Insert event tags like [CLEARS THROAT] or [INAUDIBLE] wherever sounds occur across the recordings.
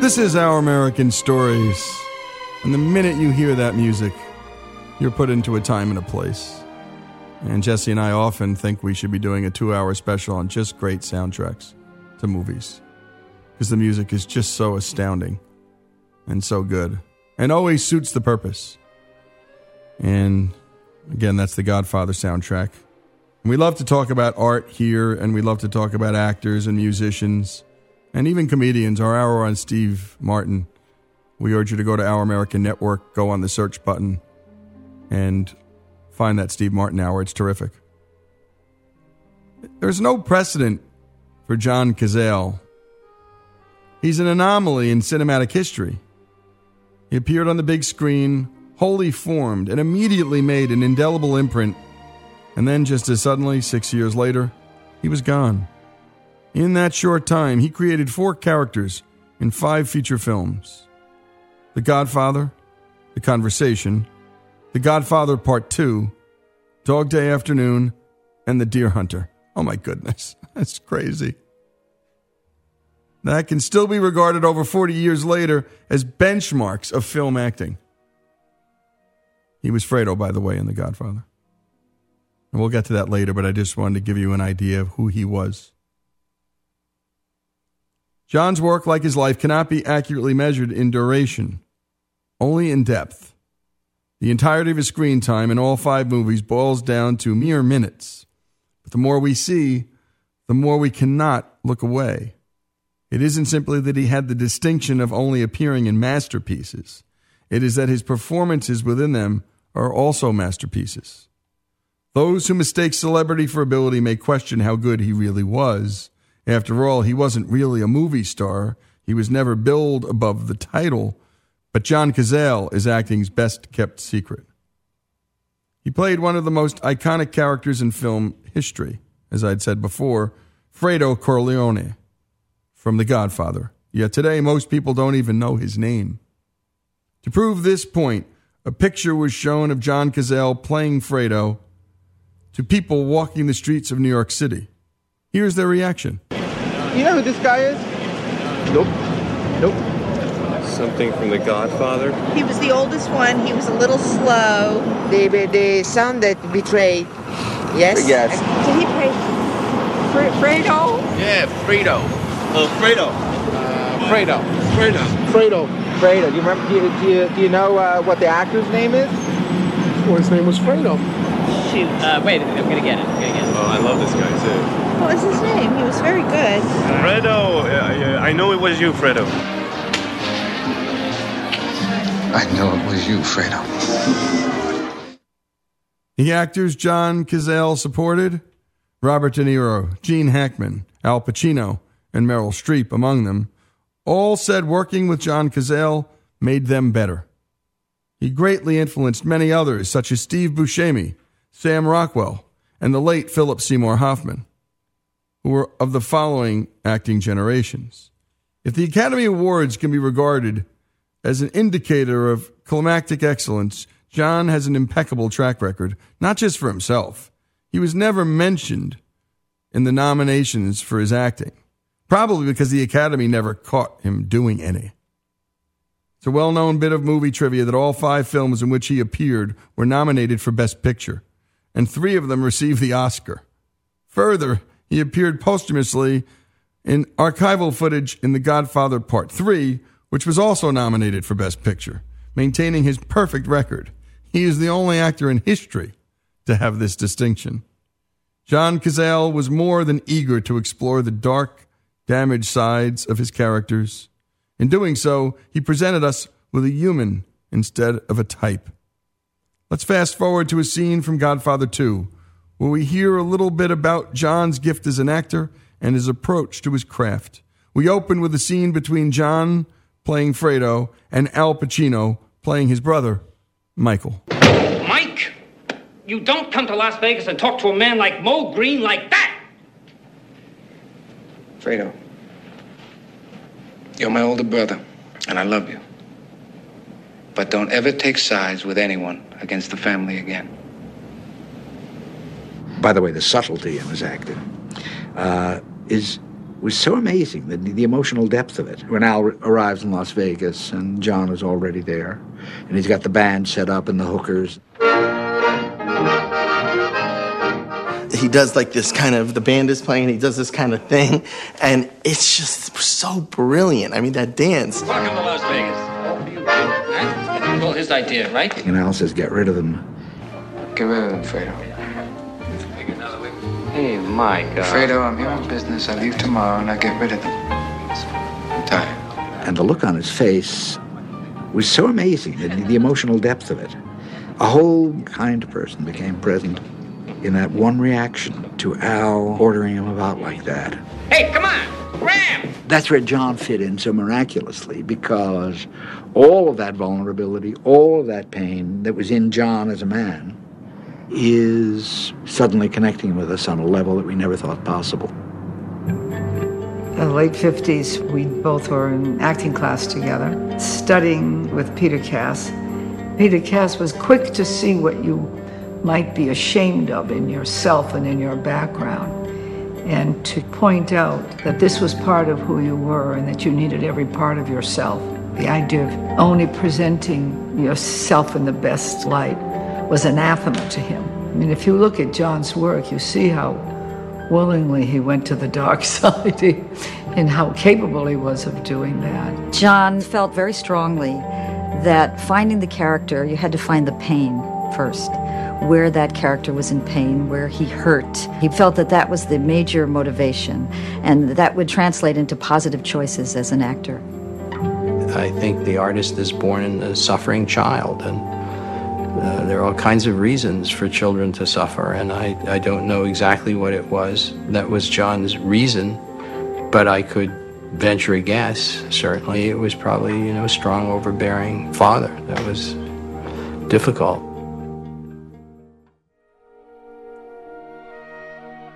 This is Our American Stories. And the minute you hear that music, you're put into a time and a place. And Jesse and I often think we should be doing a two hour special on just great soundtracks to movies. Because the music is just so astounding and so good and always suits the purpose. And again, that's the Godfather soundtrack. And we love to talk about art here, and we love to talk about actors and musicians and even comedians. Our hour on Steve Martin. We urge you to go to Our American Network, go on the search button, and find that Steve Martin hour. It's terrific. There's no precedent for John Cazale. He's an anomaly in cinematic history. He appeared on the big screen, wholly formed, and immediately made an indelible imprint. And then, just as suddenly, six years later, he was gone. In that short time, he created four characters in five feature films The Godfather, The Conversation, The Godfather Part 2, Dog Day Afternoon, and The Deer Hunter. Oh my goodness, [LAUGHS] that's crazy. That can still be regarded over 40 years later as benchmarks of film acting. He was Fredo, by the way, in The Godfather. And we'll get to that later, but I just wanted to give you an idea of who he was. John's work, like his life, cannot be accurately measured in duration, only in depth. The entirety of his screen time in all five movies boils down to mere minutes. But the more we see, the more we cannot look away. It isn't simply that he had the distinction of only appearing in masterpieces, it is that his performances within them are also masterpieces. Those who mistake celebrity for ability may question how good he really was. After all, he wasn't really a movie star. He was never billed above the title. But John Cazale is acting's best kept secret. He played one of the most iconic characters in film history, as I'd said before, Fredo Corleone from The Godfather. Yet today, most people don't even know his name. To prove this point, a picture was shown of John Cazale playing Fredo to people walking the streets of New York City. Here's their reaction. You know who this guy is? Nope. Nope. Something from The Godfather? He was the oldest one. He was a little slow. The, the son that betrayed. Yes? Yes. Did he play Fre- Fredo? Yeah, Fredo. Oh, Fredo. Uh, Fredo. Fredo. Fredo. Fredo. Do you remember? Do you, do you, do you know uh, what the actor's name is? Well, his name was Fredo. Shoot. Uh, wait, I'm gonna get it. I'm gonna get it. Oh, I love this guy too. What was his name? He was very good. Fredo! Uh, I know it was you, Fredo. I know it was you, Fredo. The actors John Cazale supported Robert De Niro, Gene Hackman, Al Pacino, and Meryl Streep among them, all said working with John Cazale made them better. He greatly influenced many others, such as Steve Buscemi, Sam Rockwell, and the late Philip Seymour Hoffman, who were of the following acting generations. If the Academy Awards can be regarded as an indicator of climactic excellence, John has an impeccable track record, not just for himself. He was never mentioned in the nominations for his acting, probably because the Academy never caught him doing any. It's a well known bit of movie trivia that all five films in which he appeared were nominated for Best Picture, and three of them received the Oscar. Further, he appeared posthumously in archival footage in The Godfather Part 3, which was also nominated for Best Picture, maintaining his perfect record. He is the only actor in history to have this distinction. John Cazale was more than eager to explore the dark, damaged sides of his characters. In doing so, he presented us with a human instead of a type. Let's fast forward to a scene from Godfather 2, where we hear a little bit about John's gift as an actor and his approach to his craft. We open with a scene between John playing Fredo and Al Pacino playing his brother, Michael. Mike, you don't come to Las Vegas and talk to a man like Moe Greene like that. Fredo, you're my older brother, and I love you. But don't ever take sides with anyone against the family again. By the way, the subtlety in his acting uh, is was so amazing the, the emotional depth of it. When Al arrives in Las Vegas and John is already there, and he's got the band set up and the hookers. He does like this kind of the band is playing. He does this kind of thing, and it's just so brilliant. I mean, that dance. Welcome to Las Vegas. Well, his idea, right? And Al says, "Get rid of them." Get rid of them, Fredo. Hey, Mike. Fredo, I'm here on business. I leave tomorrow and I get rid of them. I'm tired. And the look on his face was so amazing, the, the emotional depth of it. A whole kind of person became present in that one reaction to Al ordering him about like that. Hey, come on, ram! That's where John fit in so miraculously because all of that vulnerability, all of that pain that was in John as a man is suddenly connecting with us on a level that we never thought possible. In the late 50s, we both were in acting class together, studying with Peter Kass. Peter Kass was quick to see what you might be ashamed of in yourself and in your background, and to point out that this was part of who you were and that you needed every part of yourself. The idea of only presenting yourself in the best light was anathema to him. I mean, if you look at John's work, you see how willingly he went to the dark [LAUGHS] side and how capable he was of doing that. John felt very strongly that finding the character, you had to find the pain first. Where that character was in pain, where he hurt. He felt that that was the major motivation, and that would translate into positive choices as an actor. I think the artist is born in a suffering child, and uh, there are all kinds of reasons for children to suffer, and I, I don't know exactly what it was that was John's reason, but I could venture a guess. Certainly, it was probably, you know, a strong, overbearing father that was difficult.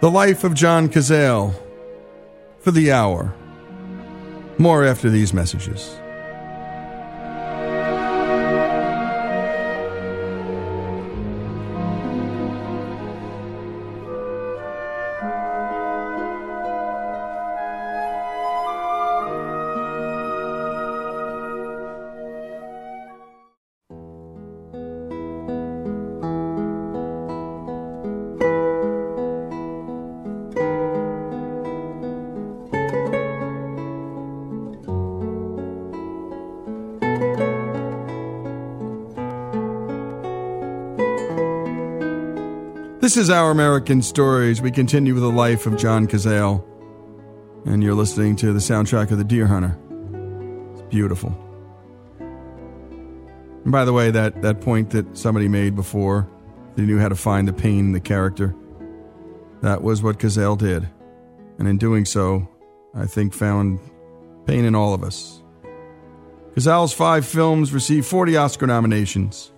The Life of John Cazale for the hour. More after these messages. This is Our American Stories. We continue with the life of John Cazale. And you're listening to the soundtrack of The Deer Hunter. It's beautiful. And by the way, that, that point that somebody made before, they knew how to find the pain in the character, that was what Cazale did. And in doing so, I think found pain in all of us. Cazale's five films received 40 Oscar nominations.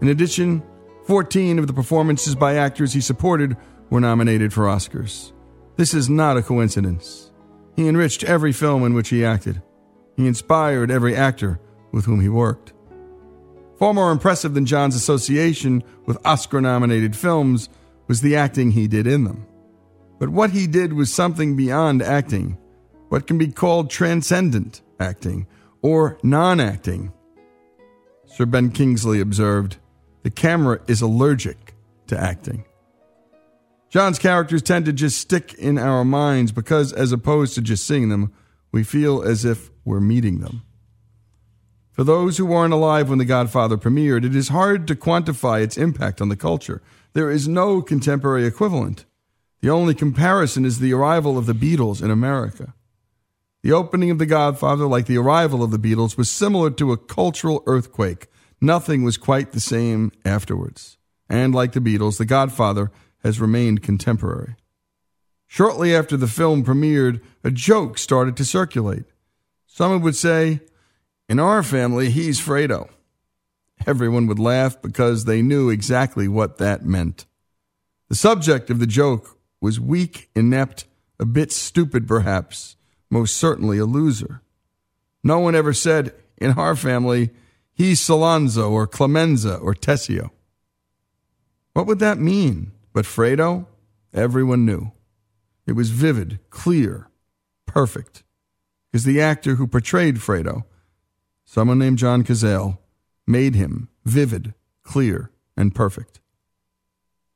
In addition, 14 of the performances by actors he supported were nominated for Oscars. This is not a coincidence. He enriched every film in which he acted. He inspired every actor with whom he worked. Far more impressive than John's association with Oscar nominated films was the acting he did in them. But what he did was something beyond acting, what can be called transcendent acting or non acting. Sir Ben Kingsley observed, the camera is allergic to acting. John's characters tend to just stick in our minds because, as opposed to just seeing them, we feel as if we're meeting them. For those who weren't alive when The Godfather premiered, it is hard to quantify its impact on the culture. There is no contemporary equivalent. The only comparison is the arrival of the Beatles in America. The opening of The Godfather, like the arrival of the Beatles, was similar to a cultural earthquake. Nothing was quite the same afterwards. And like the Beatles, The Godfather has remained contemporary. Shortly after the film premiered, a joke started to circulate. Someone would say, In our family, he's Fredo. Everyone would laugh because they knew exactly what that meant. The subject of the joke was weak, inept, a bit stupid perhaps, most certainly a loser. No one ever said, In our family, he's Sollozzo or Clemenza or Tessio. What would that mean? But Fredo, everyone knew. It was vivid, clear, perfect. Because the actor who portrayed Fredo, someone named John Cazale, made him vivid, clear, and perfect.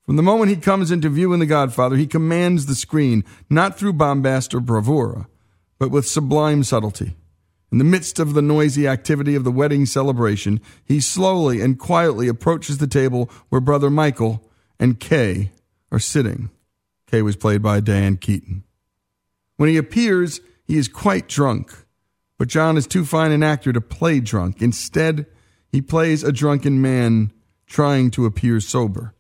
From the moment he comes into view in The Godfather, he commands the screen, not through bombast or bravura, but with sublime subtlety. In the midst of the noisy activity of the wedding celebration, he slowly and quietly approaches the table where Brother Michael and Kay are sitting. Kay was played by Diane Keaton. When he appears, he is quite drunk, but John is too fine an actor to play drunk. Instead, he plays a drunken man trying to appear sober.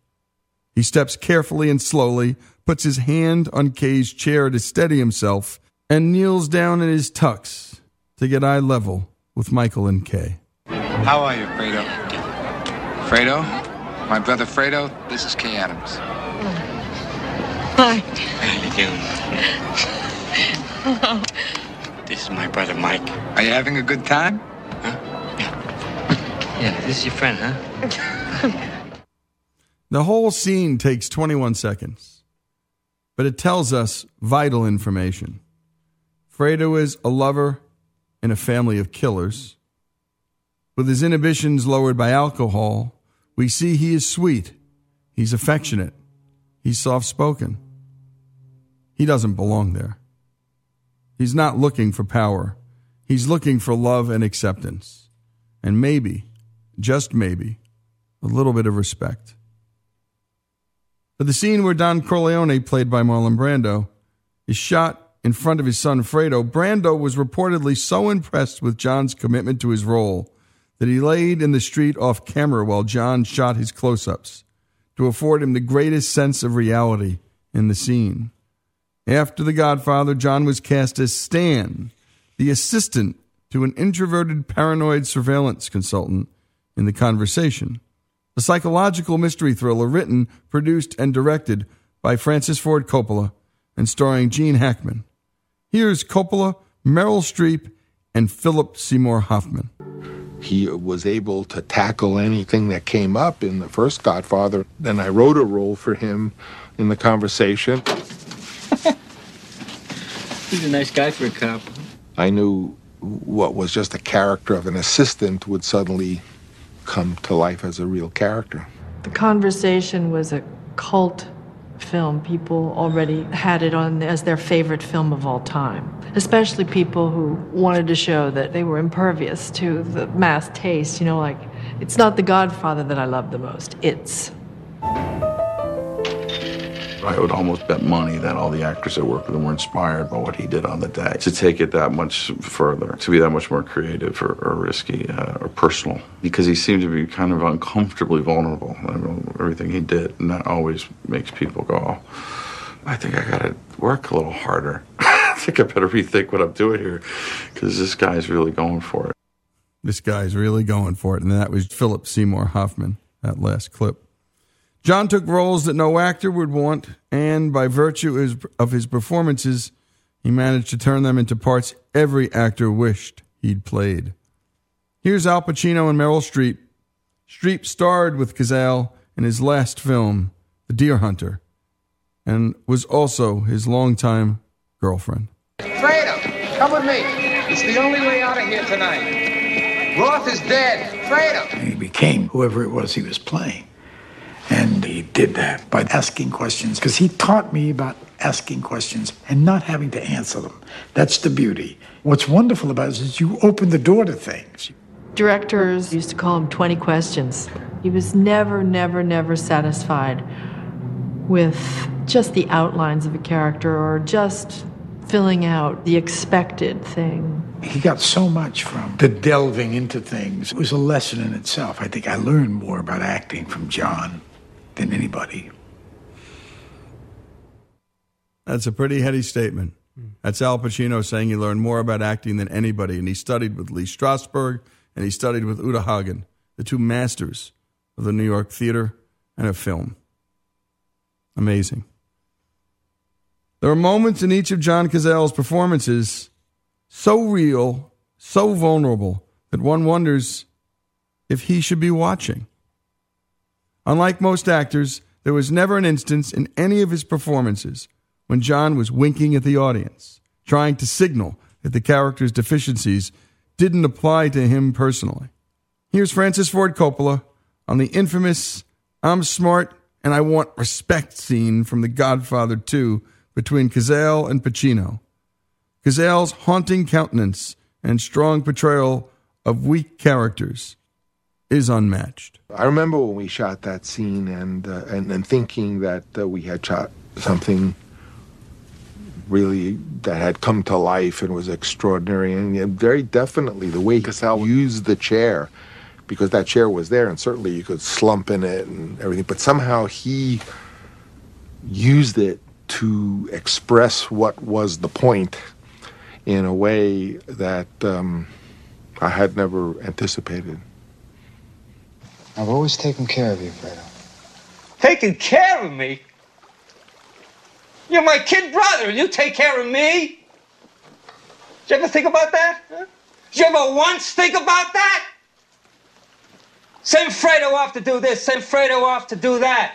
He steps carefully and slowly, puts his hand on Kay's chair to steady himself, and kneels down in his tux to get eye level with Michael and Kay. How are you, Fredo? Fredo? My brother Fredo, this is Kay Adams. Hi. How are you doing? This is my brother Mike. Are you having a good time? Yeah, this is your friend, huh? [LAUGHS] The whole scene takes 21 seconds, but it tells us vital information. Fredo is a lover in a family of killers. With his inhibitions lowered by alcohol, we see he is sweet, he's affectionate, he's soft spoken. He doesn't belong there. He's not looking for power, he's looking for love and acceptance. And maybe, just maybe, a little bit of respect. But the scene where Don Corleone, played by Marlon Brando, is shot in front of his son Fredo, Brando was reportedly so impressed with John's commitment to his role that he laid in the street off camera while John shot his close ups to afford him the greatest sense of reality in the scene. After The Godfather, John was cast as Stan, the assistant to an introverted paranoid surveillance consultant in The Conversation, a psychological mystery thriller written, produced, and directed by Francis Ford Coppola and starring Gene Hackman. Here's Coppola, Meryl Streep, and Philip Seymour Hoffman. He was able to tackle anything that came up in the first Godfather. Then I wrote a role for him in the conversation. [LAUGHS] He's a nice guy for a cop. I knew what was just a character of an assistant would suddenly come to life as a real character. The conversation was a cult film. People already had it on as their favorite film of all time, especially people who wanted to show that they were impervious to the mass taste. You know, like, it's not The Godfather that I love the most, it's. I would almost bet money that all the actors that worked with him were inspired by what he did on the day. To take it that much further, to be that much more creative or, or risky uh, or personal, because he seemed to be kind of uncomfortably vulnerable. I mean, everything he did, and that always makes people go, oh, I think I got to work a little harder. [LAUGHS] I think I better rethink what I'm doing here, because this guy's really going for it. This guy's really going for it. And that was Philip Seymour Hoffman, that last clip. John took roles that no actor would want, and by virtue of his performances, he managed to turn them into parts every actor wished he'd played. Here's Al Pacino and Meryl Streep. Streep starred with Cazale in his last film, The Deer Hunter, and was also his longtime girlfriend. Fredo, come with me. It's the only way out of here tonight. Roth is dead. Fredo. He became whoever it was he was playing. And he did that by asking questions, because he taught me about asking questions and not having to answer them. That's the beauty. What's wonderful about it is you open the door to things. Directors used to call him 20 questions. He was never, never, never satisfied with just the outlines of a character or just filling out the expected thing. He got so much from the delving into things. It was a lesson in itself. I think I learned more about acting from John than anybody. That's a pretty heady statement. That's Al Pacino saying he learned more about acting than anybody, and he studied with Lee Strasberg and he studied with Uta Hagen, the two masters of the New York theater and of film. Amazing. There are moments in each of John Cazale's performances so real, so vulnerable, that one wonders if he should be watching. Unlike most actors, there was never an instance in any of his performances when John was winking at the audience, trying to signal that the character's deficiencies didn't apply to him personally. Here's Francis Ford Coppola on the infamous I'm smart and I want respect scene from The Godfather 2 between Cazale and Pacino. Cazale's haunting countenance and strong portrayal of weak characters is unmatched. I remember when we shot that scene and uh, and, and thinking that uh, we had shot something really that had come to life and was extraordinary and yeah, very definitely the way Cazale used the chair because that chair was there and certainly you could slump in it and everything but somehow he used it to express what was the point in a way that um, I had never anticipated. I've always taken care of you, Fredo. Taking care of me? You're my kid brother, and you take care of me? Did you ever think about that? Huh? Did you ever once think about that? Send Fredo off to do this, send Fredo off to do that.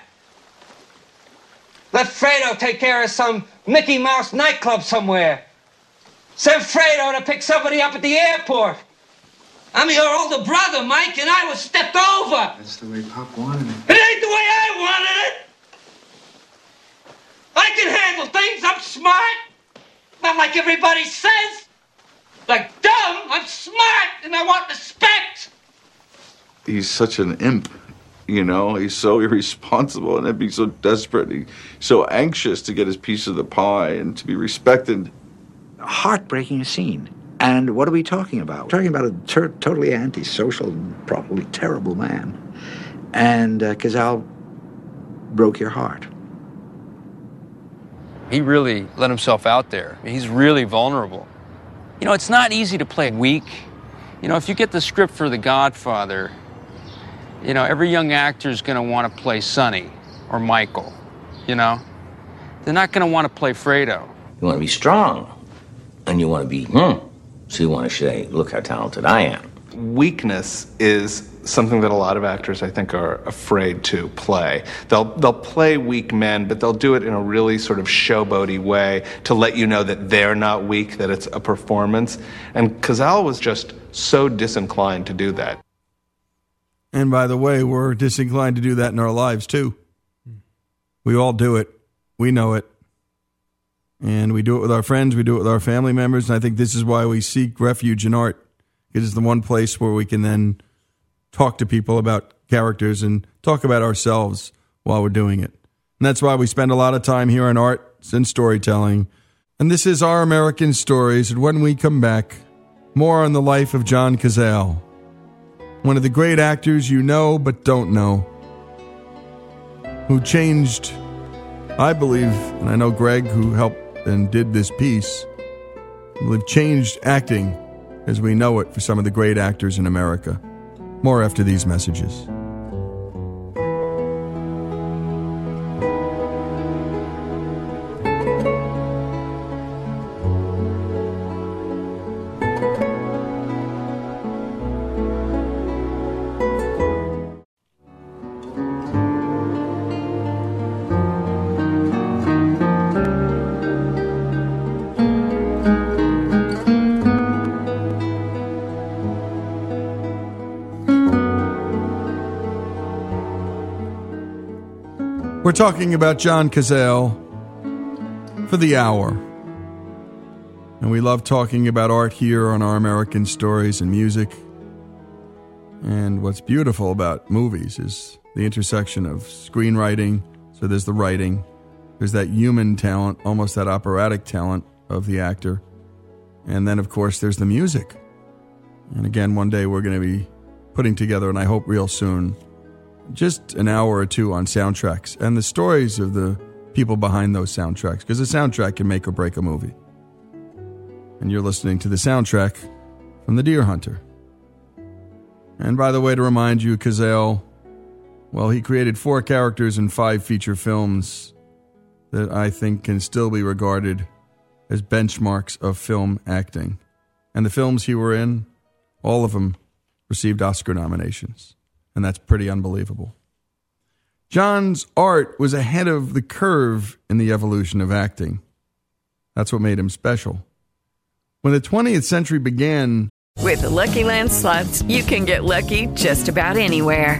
Let Fredo take care of some Mickey Mouse nightclub somewhere. Send Fredo to pick somebody up at the airport. I'm your older brother, Mike, and I was stepped over. That's the way Pop wanted it. It ain't the way I wanted it. I can handle things. I'm smart. Not like everybody says. Like dumb. I'm smart, and I want respect. He's such an imp, you know. He's so irresponsible and he's so desperate. He's so anxious to get his piece of the pie and to be respected. Heartbreaking scene. And what are we talking about? We're talking about a ter- totally antisocial, probably terrible man. And uh, Cazale broke your heart. He really let himself out there. He's really vulnerable. You know, it's not easy to play weak. You know, if you get the script for The Godfather, you know, every young actor is going to want to play Sonny or Michael, you know? They're not going to want to play Fredo. You want to be strong, and you want to be, hmm. So you want to say, look how talented I am. Weakness is something that a lot of actors I think are afraid to play. They'll they'll play weak men, but they'll do it in a really sort of showboaty way to let you know that they're not weak, that it's a performance. And Cazale was just so disinclined to do that. And by the way, we're disinclined to do that in our lives too. We all do it. We know it. And we do it with our friends, we do it with our family members. And I think this is why we seek refuge in art. It is the one place where we can then talk to people about characters and talk about ourselves while we're doing it. And that's why we spend a lot of time here on arts and storytelling. And this is Our American Stories. And when we come back, more on the life of John Cazale, one of the great actors you know but don't know, who changed, I believe, and I know Greg, who helped and did this piece, I believe changed acting as we know it for some of the great actors in America. More after these messages. We're talking about John Cazale for the hour. And we love talking about art here on our American stories and music. And what's beautiful about movies is the intersection of screenwriting. So there's the writing, there's that human talent, almost that operatic talent of the actor. And then, of course, there's the music. And again, one day we're going to be putting together, and I hope real soon, just an hour or two on soundtracks and the stories of the people behind those soundtracks, because a soundtrack can make or break a movie. And you're listening to the soundtrack from The Deer Hunter. And by the way, to remind you, Cazale, well, he created four characters in five feature films that I think can still be regarded as benchmarks of film acting. And the films he were in, all of them received Oscar nominations. And that's pretty unbelievable. John's art was ahead of the curve in the evolution of acting. That's what made him special. When the 20th century began, With the LuckyLand slots, you can get lucky just about anywhere.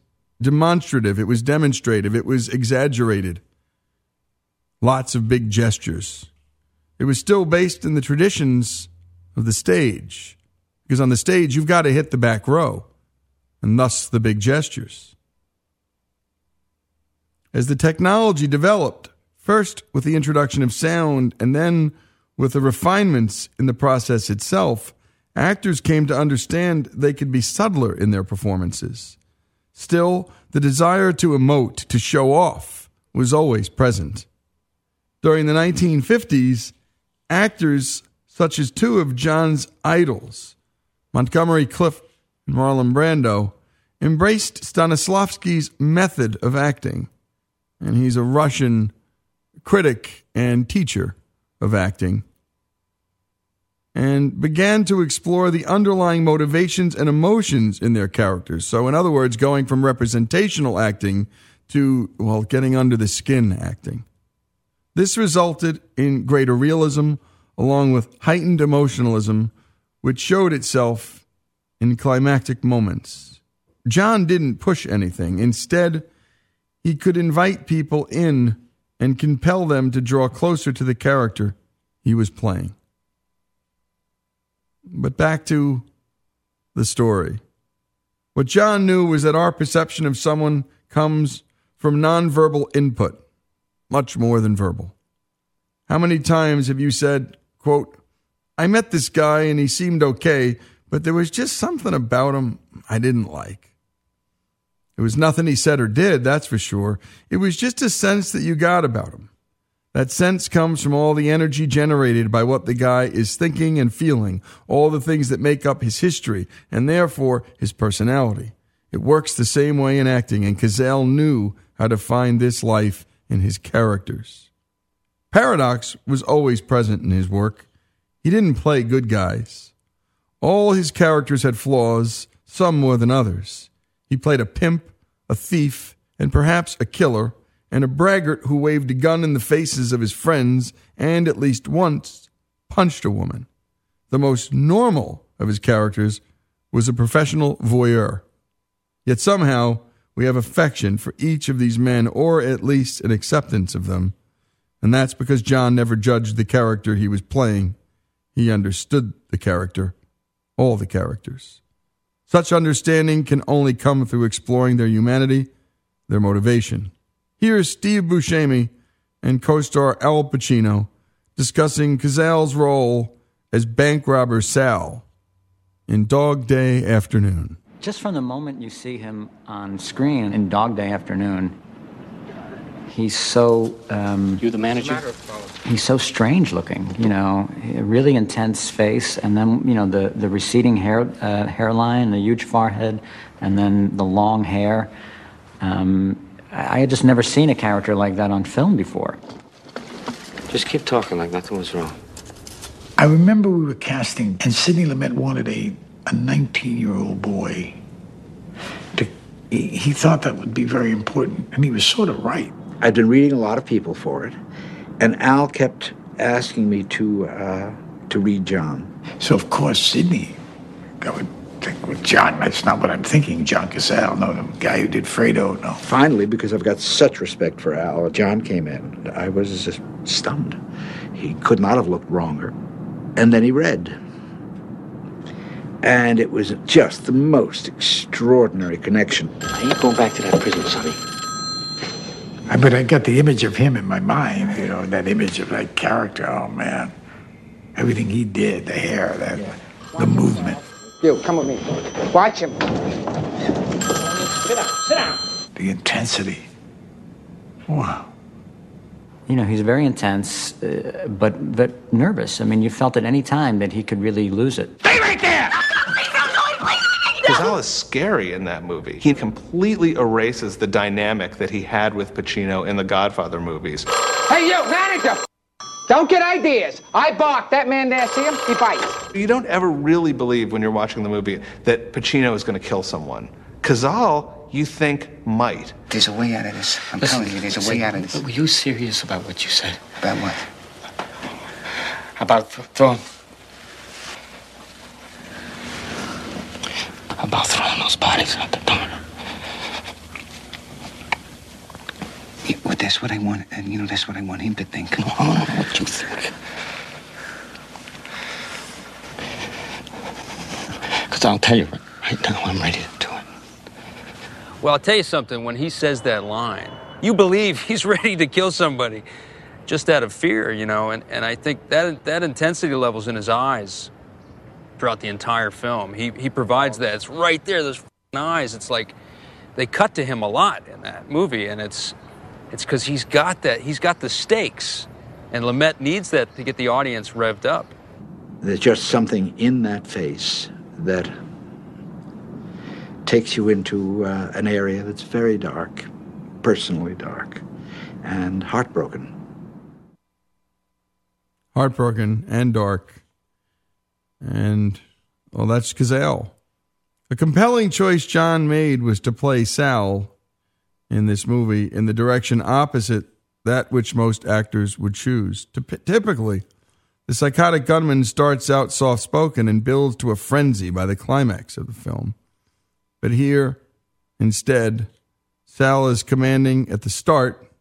demonstrative, it was demonstrative, it was exaggerated. Lots of big gestures. It was still based in the traditions of the stage, because on the stage, you've got to hit the back row, and thus the big gestures. As the technology developed, first with the introduction of sound and then with the refinements in the process itself, actors came to understand they could be subtler in their performances. Still, the desire to emote, to show off, was always present. During the 1950s, actors such as two of John's idols, Montgomery Clift and Marlon Brando, embraced Stanislavski's method of acting. And he's a Russian critic and teacher of acting. And began to explore the underlying motivations and emotions in their characters. So, in other words, going from representational acting to, well, getting under the skin acting. This resulted in greater realism along with heightened emotionalism, which showed itself in climactic moments. John didn't push anything. Instead, he could invite people in and compel them to draw closer to the character he was playing. But back to the story. What John knew was that our perception of someone comes from nonverbal input, much more than verbal. How many times have you said, quote, I met this guy and he seemed okay, but there was just something about him I didn't like. It was nothing he said or did, that's for sure. It was just a sense that you got about him. That sense comes from all the energy generated by what the guy is thinking and feeling, all the things that make up his history, and therefore his personality. It works the same way in acting, and Cazale knew how to find this life in his characters. Paradox was always present in his work. He didn't play good guys. All his characters had flaws, some more than others. He played a pimp, a thief, and perhaps a killer, and a braggart who waved a gun in the faces of his friends and, at least once, punched a woman. The most normal of his characters was a professional voyeur. Yet somehow we have affection for each of these men, or at least an acceptance of them. And that's because John never judged the character he was playing. He understood the character, all the characters. Such understanding can only come through exploring their humanity, their motivation. Here's Steve Buscemi and co star Al Pacino discussing Cazale's role as bank robber Sal in Dog Day Afternoon. Just from the moment you see him on screen in Dog Day Afternoon, he's so. Um, You the manager? He's so strange looking, you know, a really intense face, and then you know the the receding hair uh, hairline, the huge forehead, and then the long hair. Um, I I had just never seen a character like that on film before. Just keep talking like nothing was wrong. I remember we were casting, and Sidney Lumet wanted a, a 19 year old boy to He, he thought that would be very important, and he was sort of right. I'd been reading a lot of people for it, and Al kept asking me to uh, to read John. So of course Sidney, I would think with John. That's not what I'm thinking. John Cazale, no, the guy who did Fredo, no. Finally, because I've got such respect for Al, John came in. I was just stunned. He could not have looked wronger. And then he read. And it was just the most extraordinary connection. I ain't going back to that prison, Sonny. I, but I got the image of him in my mind, you know, that image of that character. Oh, man. Everything he did, the hair, that, the movement. You, come with me. Watch him. Sit down, sit down. The intensity. Wow. You know, he's very intense, uh, but but nervous. I mean, you felt at any time that he could really lose it. Cazale is scary in that movie. He completely erases the dynamic that he had with Pacino in the Godfather movies. Hey, you, manager! Don't get ideas. I bark. That man there, see him? He bites. You don't ever really believe when you're watching the movie that Pacino is going to kill someone. Cazale, you think might. There's a way out of this. I'm Listen, telling you, there's a listen, way out of this. Were you serious about what you said? About what? About th- throwing. About throwing those bodies out the door. Yeah, well, that's what I want, and you know, that's what I want him to think. I don't know what you think. Because I'll tell you right, right now, I'm ready to do it. Well, I'll tell you something. When he says that line, you believe [LAUGHS] he's ready to kill somebody just out of fear, you know. And, and I think that that intensity levels in his eyes throughout the entire film. He he provides that. It's right there. Those f***ing eyes. It's like they cut to him a lot in that movie, and it's it's because he's got that. He's got the stakes, and Lumet needs that to get the audience revved up. There's just something in that face that takes you into uh, an area that's very dark, personally dark, and heartbroken. Heartbroken and dark. And, well, that's Cazale. A compelling choice John made was to play Sal in this movie in the direction opposite that which most actors would choose. Typ- Typically, the psychotic gunman starts out soft spoken and builds to a frenzy by the climax of the film. But here, instead, Sal is commanding at the start,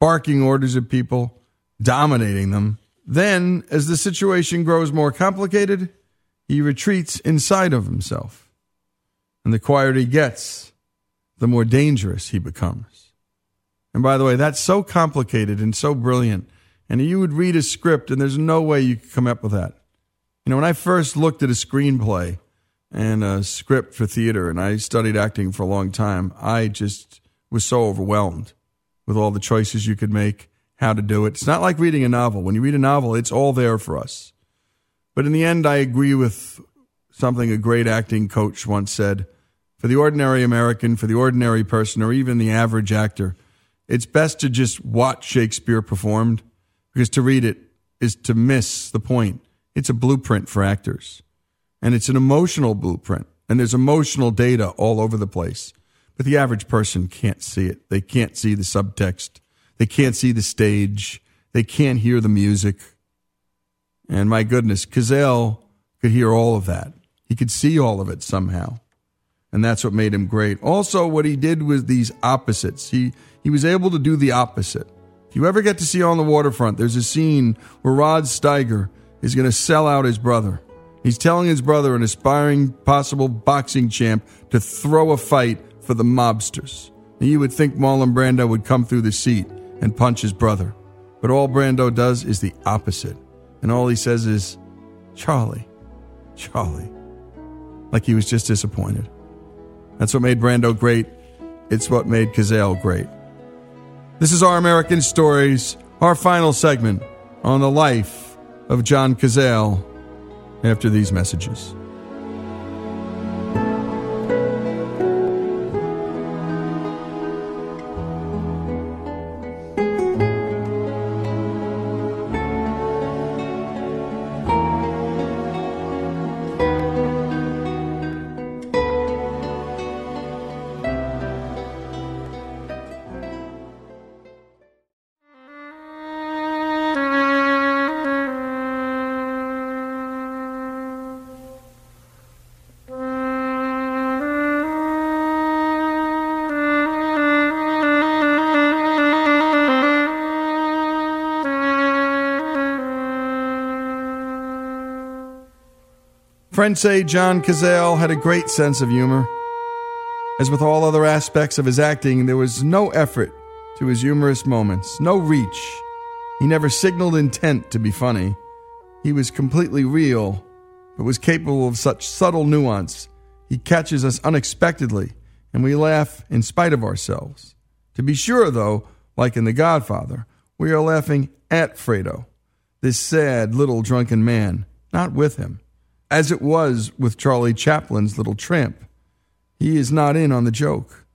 barking orders at people, dominating them. Then, as the situation grows more complicated, he retreats inside of himself. And the quieter he gets, the more dangerous he becomes. And by the way, that's so complicated and so brilliant. And you would read a script, and there's no way you could come up with that. You know, when I first looked at a screenplay and a script for theater, and I studied acting for a long time, I just was so overwhelmed with all the choices you could make, how to do it. It's not like reading a novel. When you read a novel, it's all there for us. But in the end, I agree with something a great acting coach once said for the ordinary American, for the ordinary person, or even the average actor, it's best to just watch Shakespeare performed because to read it is to miss the point. It's a blueprint for actors, and it's an emotional blueprint, and there's emotional data all over the place. But the average person can't see it. They can't see the subtext. They can't see the stage. They can't hear the music. And my goodness, Cazale could hear all of that. He could see all of it somehow. And that's what made him great. Also, what he did was these opposites. He, he was able to do the opposite. If you ever get to see on the waterfront, there's a scene where Rod Steiger is going to sell out his brother. He's telling his brother, an aspiring possible boxing champ, to throw a fight for the mobsters. And you would think Marlon Brando would come through the seat and punch his brother. But all Brando does is the opposite. And all he says is, Charlie, Charlie. Like he was just disappointed. That's what made Brando great. It's what made Cazale great. This is Our American Stories, our final segment on the life of John Cazale after these messages. Say John Cazale had a great sense of humor. As with all other aspects of his acting, there was no effort to his humorous moments, no reach. He never signaled intent to be funny. He was completely real, but was capable of such subtle nuance. He catches us unexpectedly, and we laugh in spite of ourselves. To be sure, though, like in The Godfather, we are laughing at Fredo, this sad little drunken man, not with him, as it was with Charlie Chaplin's little tramp. He is not in on the joke.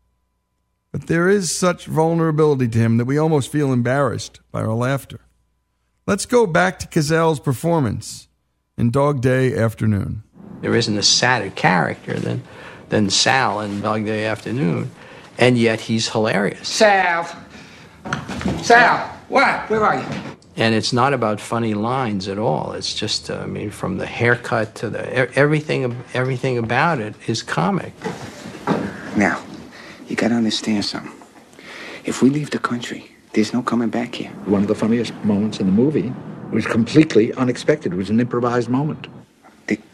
But there is such vulnerability to him that we almost feel embarrassed by our laughter. Let's go back to Cazale's performance in Dog Day Afternoon. There isn't a sadder character than, than Sal in Dog Day Afternoon, and yet he's hilarious. Sal. Sal. What? Where are you? And it's not about funny lines at all. It's just, uh, I mean, from the haircut to the e- everything, everything about it is comic. Now, you gotta understand something. If we leave the country, there's no coming back here. One of the funniest moments in the movie was completely unexpected. It was an improvised moment.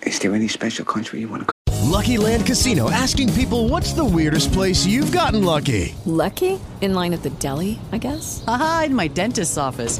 Is there any special country you wanna go? LuckyLand Casino asking people what's the weirdest place you've gotten lucky? Lucky? In line at the deli, I guess? Aha, in my dentist's office.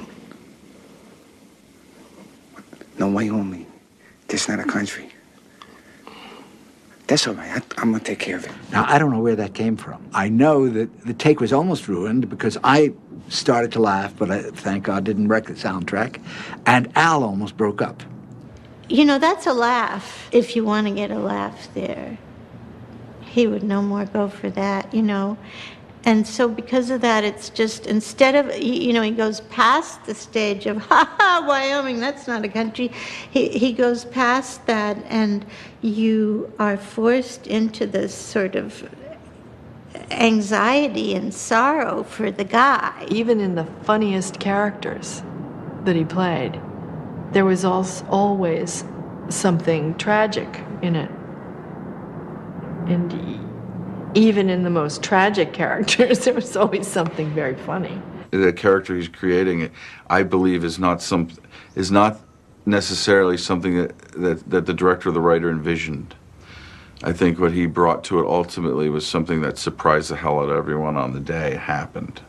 No, Wyoming. That's not a country. That's all right. I, I'm gonna take care of it. Now, I don't know where that came from. I know that the take was almost ruined because I started to laugh, but I, thank God, didn't wreck the soundtrack. And Al almost broke up. You know, that's a laugh if you want to get a laugh there. He would no more go for that, you know. And so, because of that, it's just instead of, you know, he goes past the stage of, [LAUGHS] ha ha, Wyoming, that's not a country. He, he goes past that, and you are forced into this sort of anxiety and sorrow for the guy. Even in the funniest characters that he played, there was always something tragic in it. And e- even in the most tragic [LAUGHS] characters, there was always something very funny. the character he's creating, I believe, is not some is not necessarily something that, that, that the director or the writer envisioned. I think what he brought to it ultimately was something that surprised the hell out of everyone on the day it happened.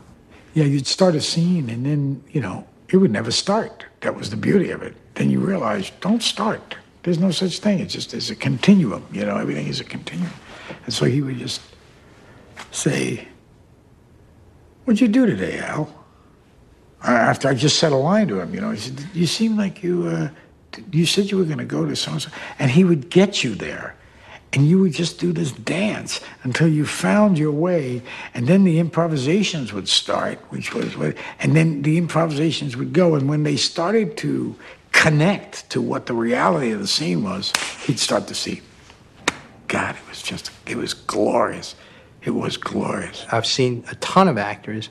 Yeah, you'd start a scene and then, you know, it would never start. That was the beauty of it. Then you realize, don't start. There's no such thing. It's just, it's a continuum, you know, everything is a continuum. And so he would just say, What'd you do today, Al? After I just said a line to him, you know, he said, You seem like you, uh, you said you were going to go to so and so. And he would get you there. And you would just do this dance until you found your way. And then the improvisations would start, which was what, and then the improvisations would go. And when they started to connect to what the reality of the scene was, he'd start to see, God, it was just, it was glorious. It was glorious. I've seen a ton of actors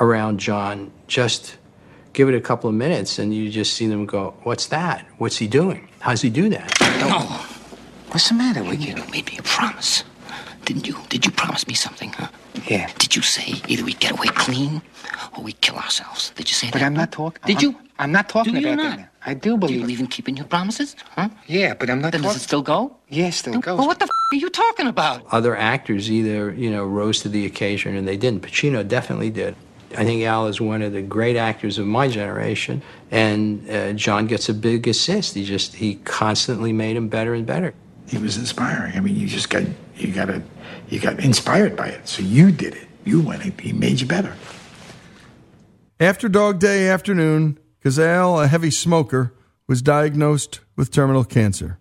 around John just give it a couple of minutes and you just see them go, What's that? What's he doing? How's he do that? No. What's the matter with you? You made me a promise. Didn't you? Did you promise me something, huh? Yeah. Did you say either we get away clean or we kill ourselves? Did you say But that? But I'm not talking. Did you? I'm not talking Do you about not? that. I do believe. Do you believe in keeping your promises? Huh? Yeah, but I'm not Then talking. does it still go? Yeah, still Then- goes. Well, what the f- are you talking about? Other actors either, you know, rose to the occasion and they didn't. Pacino definitely did. I think Al is one of the great actors of my generation, and uh, John gets a big assist. He just he constantly made him better and better. He was inspiring. I mean, you just got, you got to, you got inspired by it. So you did it. You went, he made you better. After Dog Day afternoon, Cazale, a heavy smoker, was diagnosed with terminal cancer.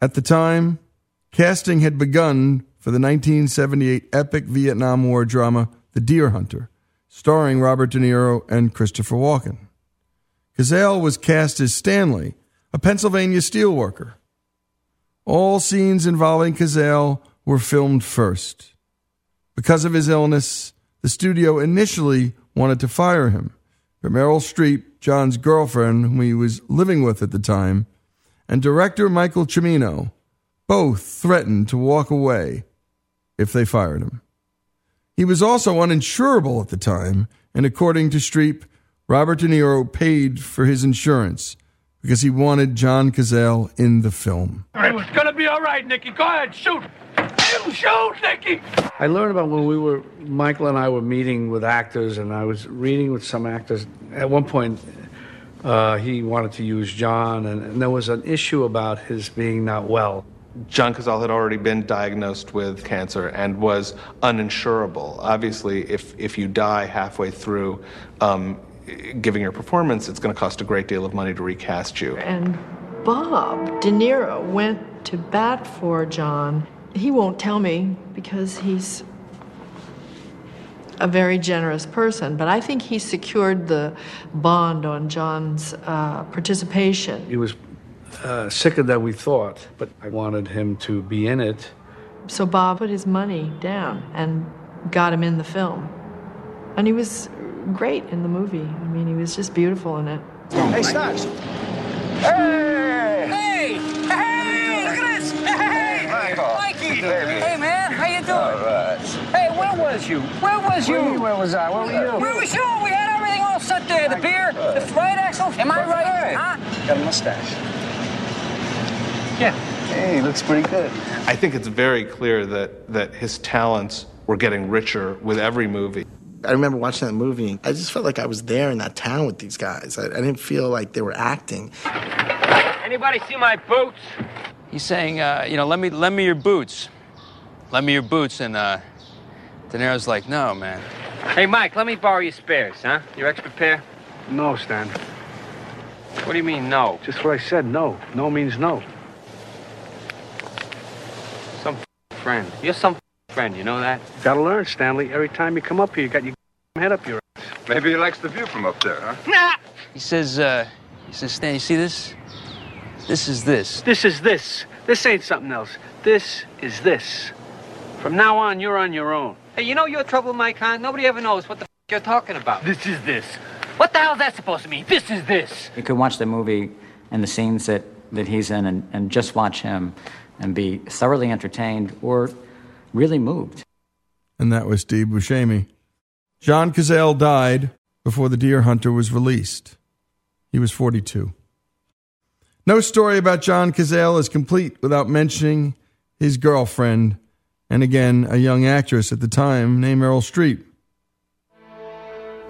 At the time, casting had begun for the 1978 epic Vietnam War drama The Deer Hunter, starring Robert De Niro and Christopher Walken. Cazale was cast as Stanley, a Pennsylvania steelworker. All scenes involving Cazale were filmed first. Because of his illness, the studio initially wanted to fire him, but Meryl Streep, John's girlfriend, whom he was living with at the time, and director Michael Cimino both threatened to walk away if they fired him. He was also uninsurable at the time, and according to Streep, Robert De Niro paid for his insurance because he wanted John Cazale in the film. It's gonna be all right, Nicky. Go ahead, shoot. Shoot, Nicky. I learned about when we were, Michael and I were meeting with actors, and I was reading with some actors. At one point, uh, he wanted to use John, and, and there was an issue about his being not well. John Cazale had already been diagnosed with cancer and was uninsurable. Obviously, if, if you die halfway through um, giving your performance, it's going to cost a great deal of money to recast you. And Bob De Niro went to bat for John. He won't tell me because he's a very generous person, but I think he secured the bond on John's uh, participation. He was uh, sicker than we thought, but I wanted him to be in it. So Bob put his money down and got him in the film. And he was great in the movie. I mean, he was just beautiful in it. Hey, Stocks. Hey! Hey! Hey! Look at this! Hey! Michael. Mikey! Baby. Hey, man. How you doing? All right. Hey, where was you? Where was you? What do you mean, where was I? Where were you? Where was you? We had everything all set there. The beer, the right, Axel? Am I right? Huh? Got a mustache. Yeah. Hey, looks pretty good. I think it's very clear that, that his talents were getting richer with every movie. I remember watching that movie. I just felt like I was there in that town with these guys. I, I didn't feel like they were acting. Anybody see my boots? He's saying, uh, you know, let me lend me your boots. Lend me your boots. And uh, De Niro's like, no, man. Hey, Mike, let me borrow your spares, huh? Your extra pair? No, Stan. What do you mean, no? Just what I said, no. No means no. Some friend. You're some friend, you know that? Gotta learn, Stanley. Every time you come up here, you got your head up your ass. Maybe he likes the view from up there, huh? Nah! He says, uh, he says, Stan, you see this? This is this. This is this. This ain't something else. This is this. From now on, you're on your own. Hey, you know your trouble, Mike, huh? Nobody ever knows what the f- you're talking about. This is this. What the hell's that supposed to mean? This is this. You could watch the movie and the scenes that, that he's in and, and just watch him and be thoroughly entertained or really moved. And that was Steve Buscemi. John Cazale died before The Deer Hunter was released. He was 42. No story about John Cazale is complete without mentioning his girlfriend, and again, a young actress at the time named Meryl Streep.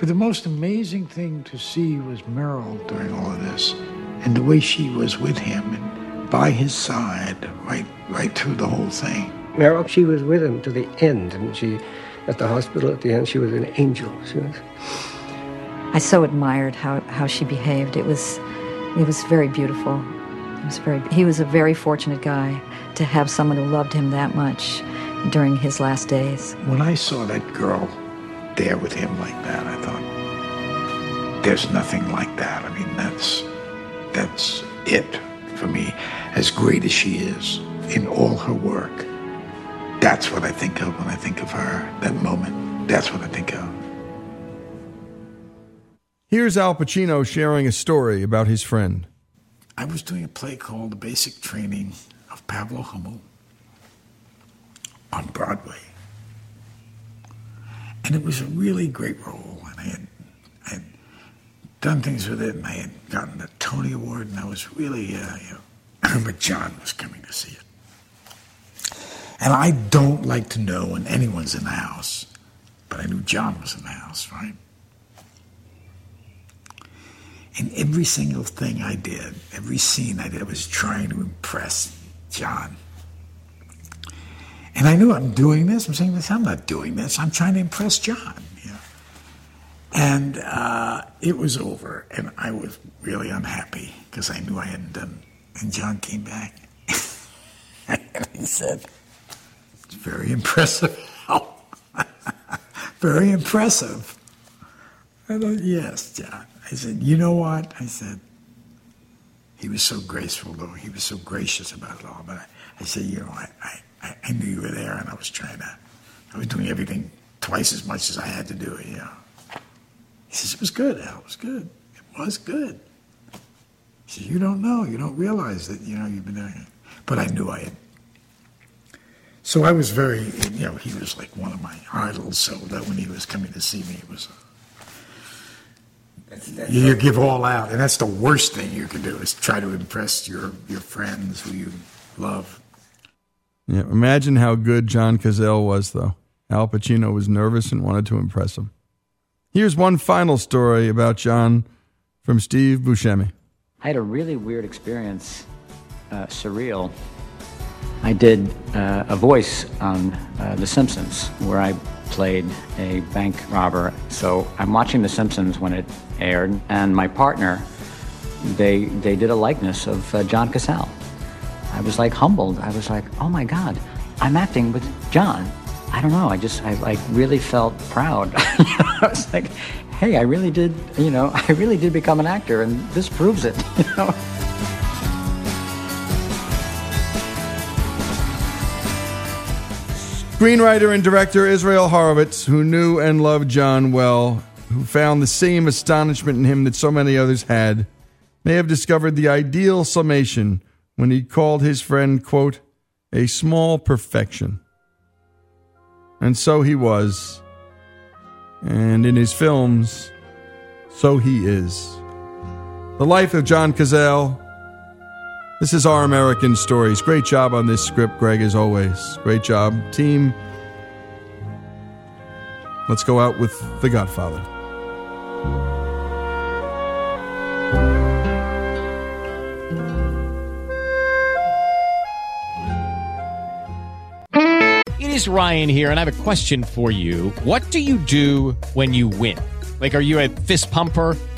But the most amazing thing to see was Meryl during all of this, and the way she was with him and by his side right right through the whole thing. Meryl, she was with him to the end, and she, at the hospital at the end, she was an angel. She was. I so admired how, how she behaved. It was it was very beautiful. It was very he was a very fortunate guy to have someone who loved him that much during his last days. When I saw that girl there with him like that, I thought, there's nothing like that. I mean, that's that's it for me. As great as she is in all her work, that's what I think of when I think of her. That moment, that's what I think of. Here's Al Pacino sharing a story about his friend. I was doing a play called The Basic Training of Pavlo Hummel on Broadway. And it was a really great role. And I had, I had done things with it, and I had gotten a Tony Award, and I was really, uh, you know, [CLEARS THROAT] but John was coming to see it. And I don't like to know when anyone's in the house, but I knew John was in the house, right? And every single thing I did, every scene I did, I was trying to impress John. And I knew I'm doing this. I'm saying this. I'm not doing this. I'm trying to impress John. You know? And uh, it was over, and I was really unhappy because I knew I hadn't done. And John came back, [LAUGHS] and he said, "It's very impressive. [LAUGHS] very impressive." I thought, "Yes, John." I said, "You know what?" I said. He was so graceful, though. He was so gracious about it all. But I, I said, "You know, I, I I, knew you were there, and I was trying to. I was doing everything twice as much as I had to do it. You know. He says it was good. Al. It was good. It was good. He says you don't know. You don't realize that you know you've been there. But I knew I had. So I was very, you know, he was like one of my idols. So that when he was coming to see me, it was. You, you give all out, and that's the worst thing you can do is try to impress your your friends who you love. Yeah, imagine how good John Cazale was, though. Al Pacino was nervous and wanted to impress him. Here's one final story about John from Steve Buscemi. I had a really weird experience, uh, surreal. I did uh, a voice on uh, The Simpsons where I played a bank robber. So I'm watching The Simpsons when it aired, and my partner, they they did a likeness of uh, John Cazale. I was like humbled. I was like, oh my God, I'm acting with John. I don't know. I just I like really felt proud. [LAUGHS] I was like, hey, I really did. You know, [LAUGHS] I really did become an actor, and this proves it. [LAUGHS] You know. Screenwriter and director Israel Horovitz, who knew and loved John well, who found the same astonishment in him that so many others had, may have discovered the ideal summation when he called his friend, quote, a small perfection. And so he was. And in his films, so he is. The Life of John Cazale. This is Our American Stories. Great job on this script, Greg, as always. Great job, team. Let's go out with The Godfather. It is Ryan here, and I have a question for you. What do you do when you win? Like, are you a fist pumper?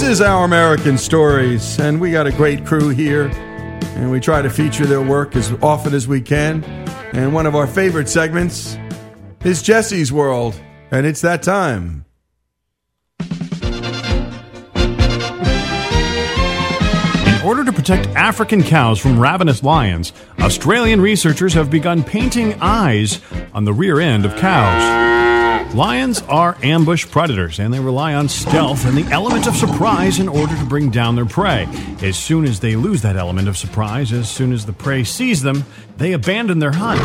This is Our American Stories, and we got a great crew here, and we try to feature their work as often as we can. And one of our favorite segments is Jesse's World, and it's that time. In order to protect African cows from ravenous lions, Australian researchers have begun painting eyes on the rear end of cows. Lions are ambush predators and they rely on stealth and the element of surprise in order to bring down their prey. As soon as they lose that element of surprise, as soon as the prey sees them, they abandon their hunt.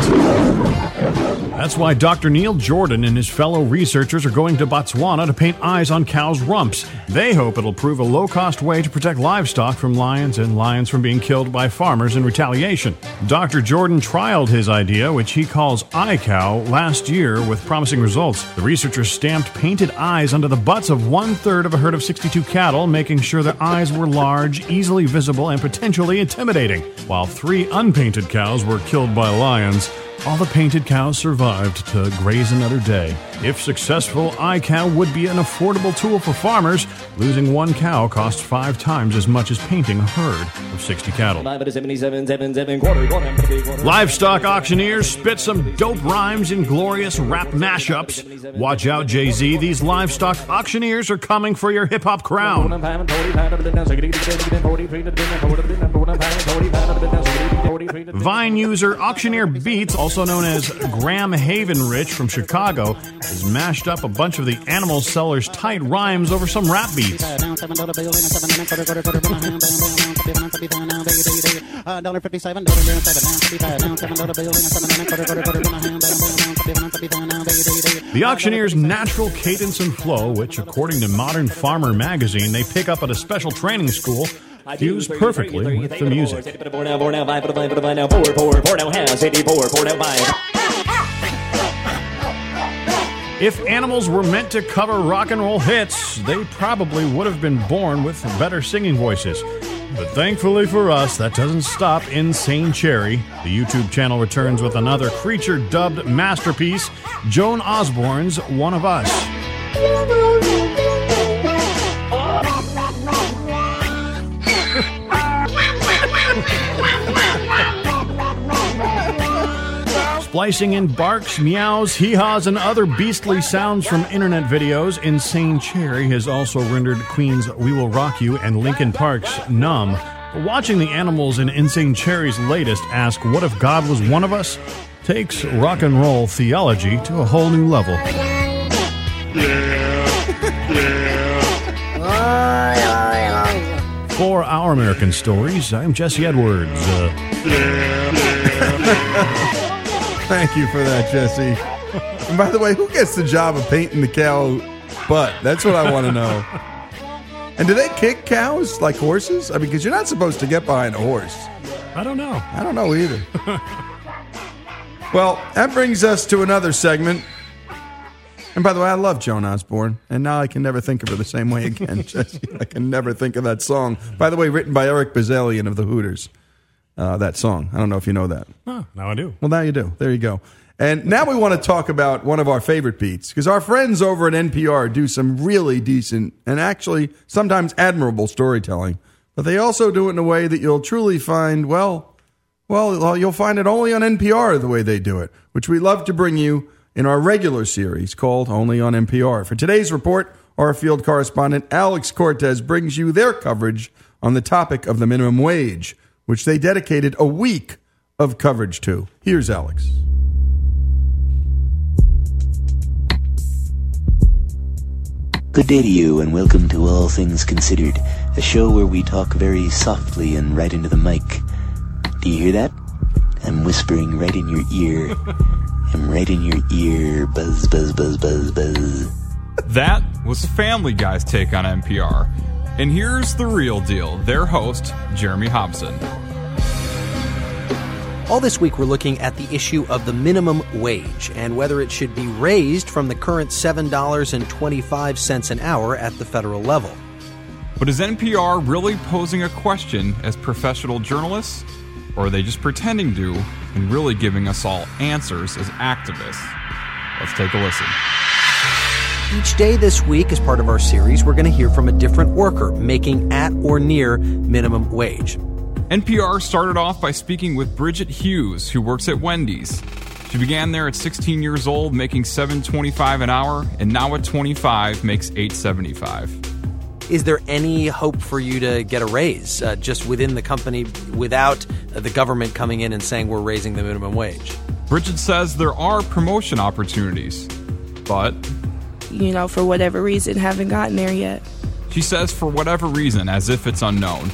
That's why Dr. Neil Jordan and his fellow researchers are going to Botswana to paint eyes on cows' rumps. They hope it'll prove a low cost way to protect livestock from lions and lions from being killed by farmers in retaliation. Dr. Jordan trialed his idea, which he calls iCow, last year with promising results. The researchers stamped painted eyes onto the butts of one third of a herd of 62 cattle, making sure their eyes were large, easily visible, and potentially intimidating. While three unpainted cows were killed by lions, all the painted cows survived to graze another day. If successful, iCow would be an affordable tool for farmers. Losing one cow costs five times as much as painting a herd of 60 cattle. Livestock auctioneers spit some dope rhymes in glorious rap mashups. Watch out, Jay Z. These livestock auctioneers are coming for your hip hop crown. Vine user Auctioneer Beats, also known as Graham Haven Rich from Chicago, has mashed up a bunch of the animal seller's tight rhymes over some rap beats. The auctioneer's natural cadence and flow, which, according to Modern Farmer magazine, they pick up at a special training school, Fused perfectly with the music. If animals were meant to cover rock and roll hits, they probably would have been born with better singing voices. But thankfully for us, that doesn't stop Insane Cherry. The YouTube channel returns with another creature dubbed masterpiece, Joan Osborne's One of Us. Splicing in barks, meows, hee haws, and other beastly sounds from internet videos, Insane Cherry has also rendered Queen's We Will Rock You and Linkin Park's Numb. Watching the animals in Insane Cherry's latest ask, What if God was one of us? takes rock and roll theology to a whole new level. For Our American Stories, I'm Jesse Edwards. Uh, [LAUGHS] Thank you for that, Jesse. And by the way, who gets the job of painting the cow butt? That's what I want to know. And do they kick cows like horses? I mean, because you're not supposed to get behind a horse. I don't know. I don't know either. well, that brings us to another segment. And by the way, I love Joan Osborne, and now I can never think of her the same way again. [LAUGHS] Jesse. I can never think of that song. By the way, written by Eric Bazilian of the Hooters. Uh, that song. I don't know if you know that. oh, now I do. Well, now you do. There you go. And now we want to talk about one of our favorite beats because our friends over at NPR do some really decent and actually sometimes admirable storytelling, but they also do it in a way that you'll truly find, well, well, you'll find it only on NPR the way they do it, which we love to bring you in our regular series called Only on NPR. For today's report, our field correspondent Alex Cortez brings you their coverage on the topic of the minimum wage, which they dedicated a week of coverage to. Here's Alex. Good day to you, and welcome to All Things Considered, a show where we talk very softly and right into the mic. Do you hear that? I'm whispering right in your ear. [LAUGHS] I'm right in your ear. Buzz, buzz, buzz, buzz, buzz. That was Family Guy's take on NPR. And here's the real deal their host, Jeremy Hobson. All this week, we're looking at the issue of the minimum wage and whether it should be raised from the current $7.25 an hour at the federal level. But is NPR really posing a question as professional journalists? Or are they just pretending to and really giving us all answers as activists? Let's take a listen. Each day this week, as part of our series, we're going to hear from a different worker making at or near minimum wage. NPR started off by speaking with Bridget Hughes, who works at Wendy's. She began there at 16 years old, making 7.25 an hour, and now at 25 makes 8.75. Is there any hope for you to get a raise uh, just within the company without uh, the government coming in and saying we're raising the minimum wage? Bridget says there are promotion opportunities, but you know, for whatever reason, haven't gotten there yet. she says for whatever reason, as if it's unknown.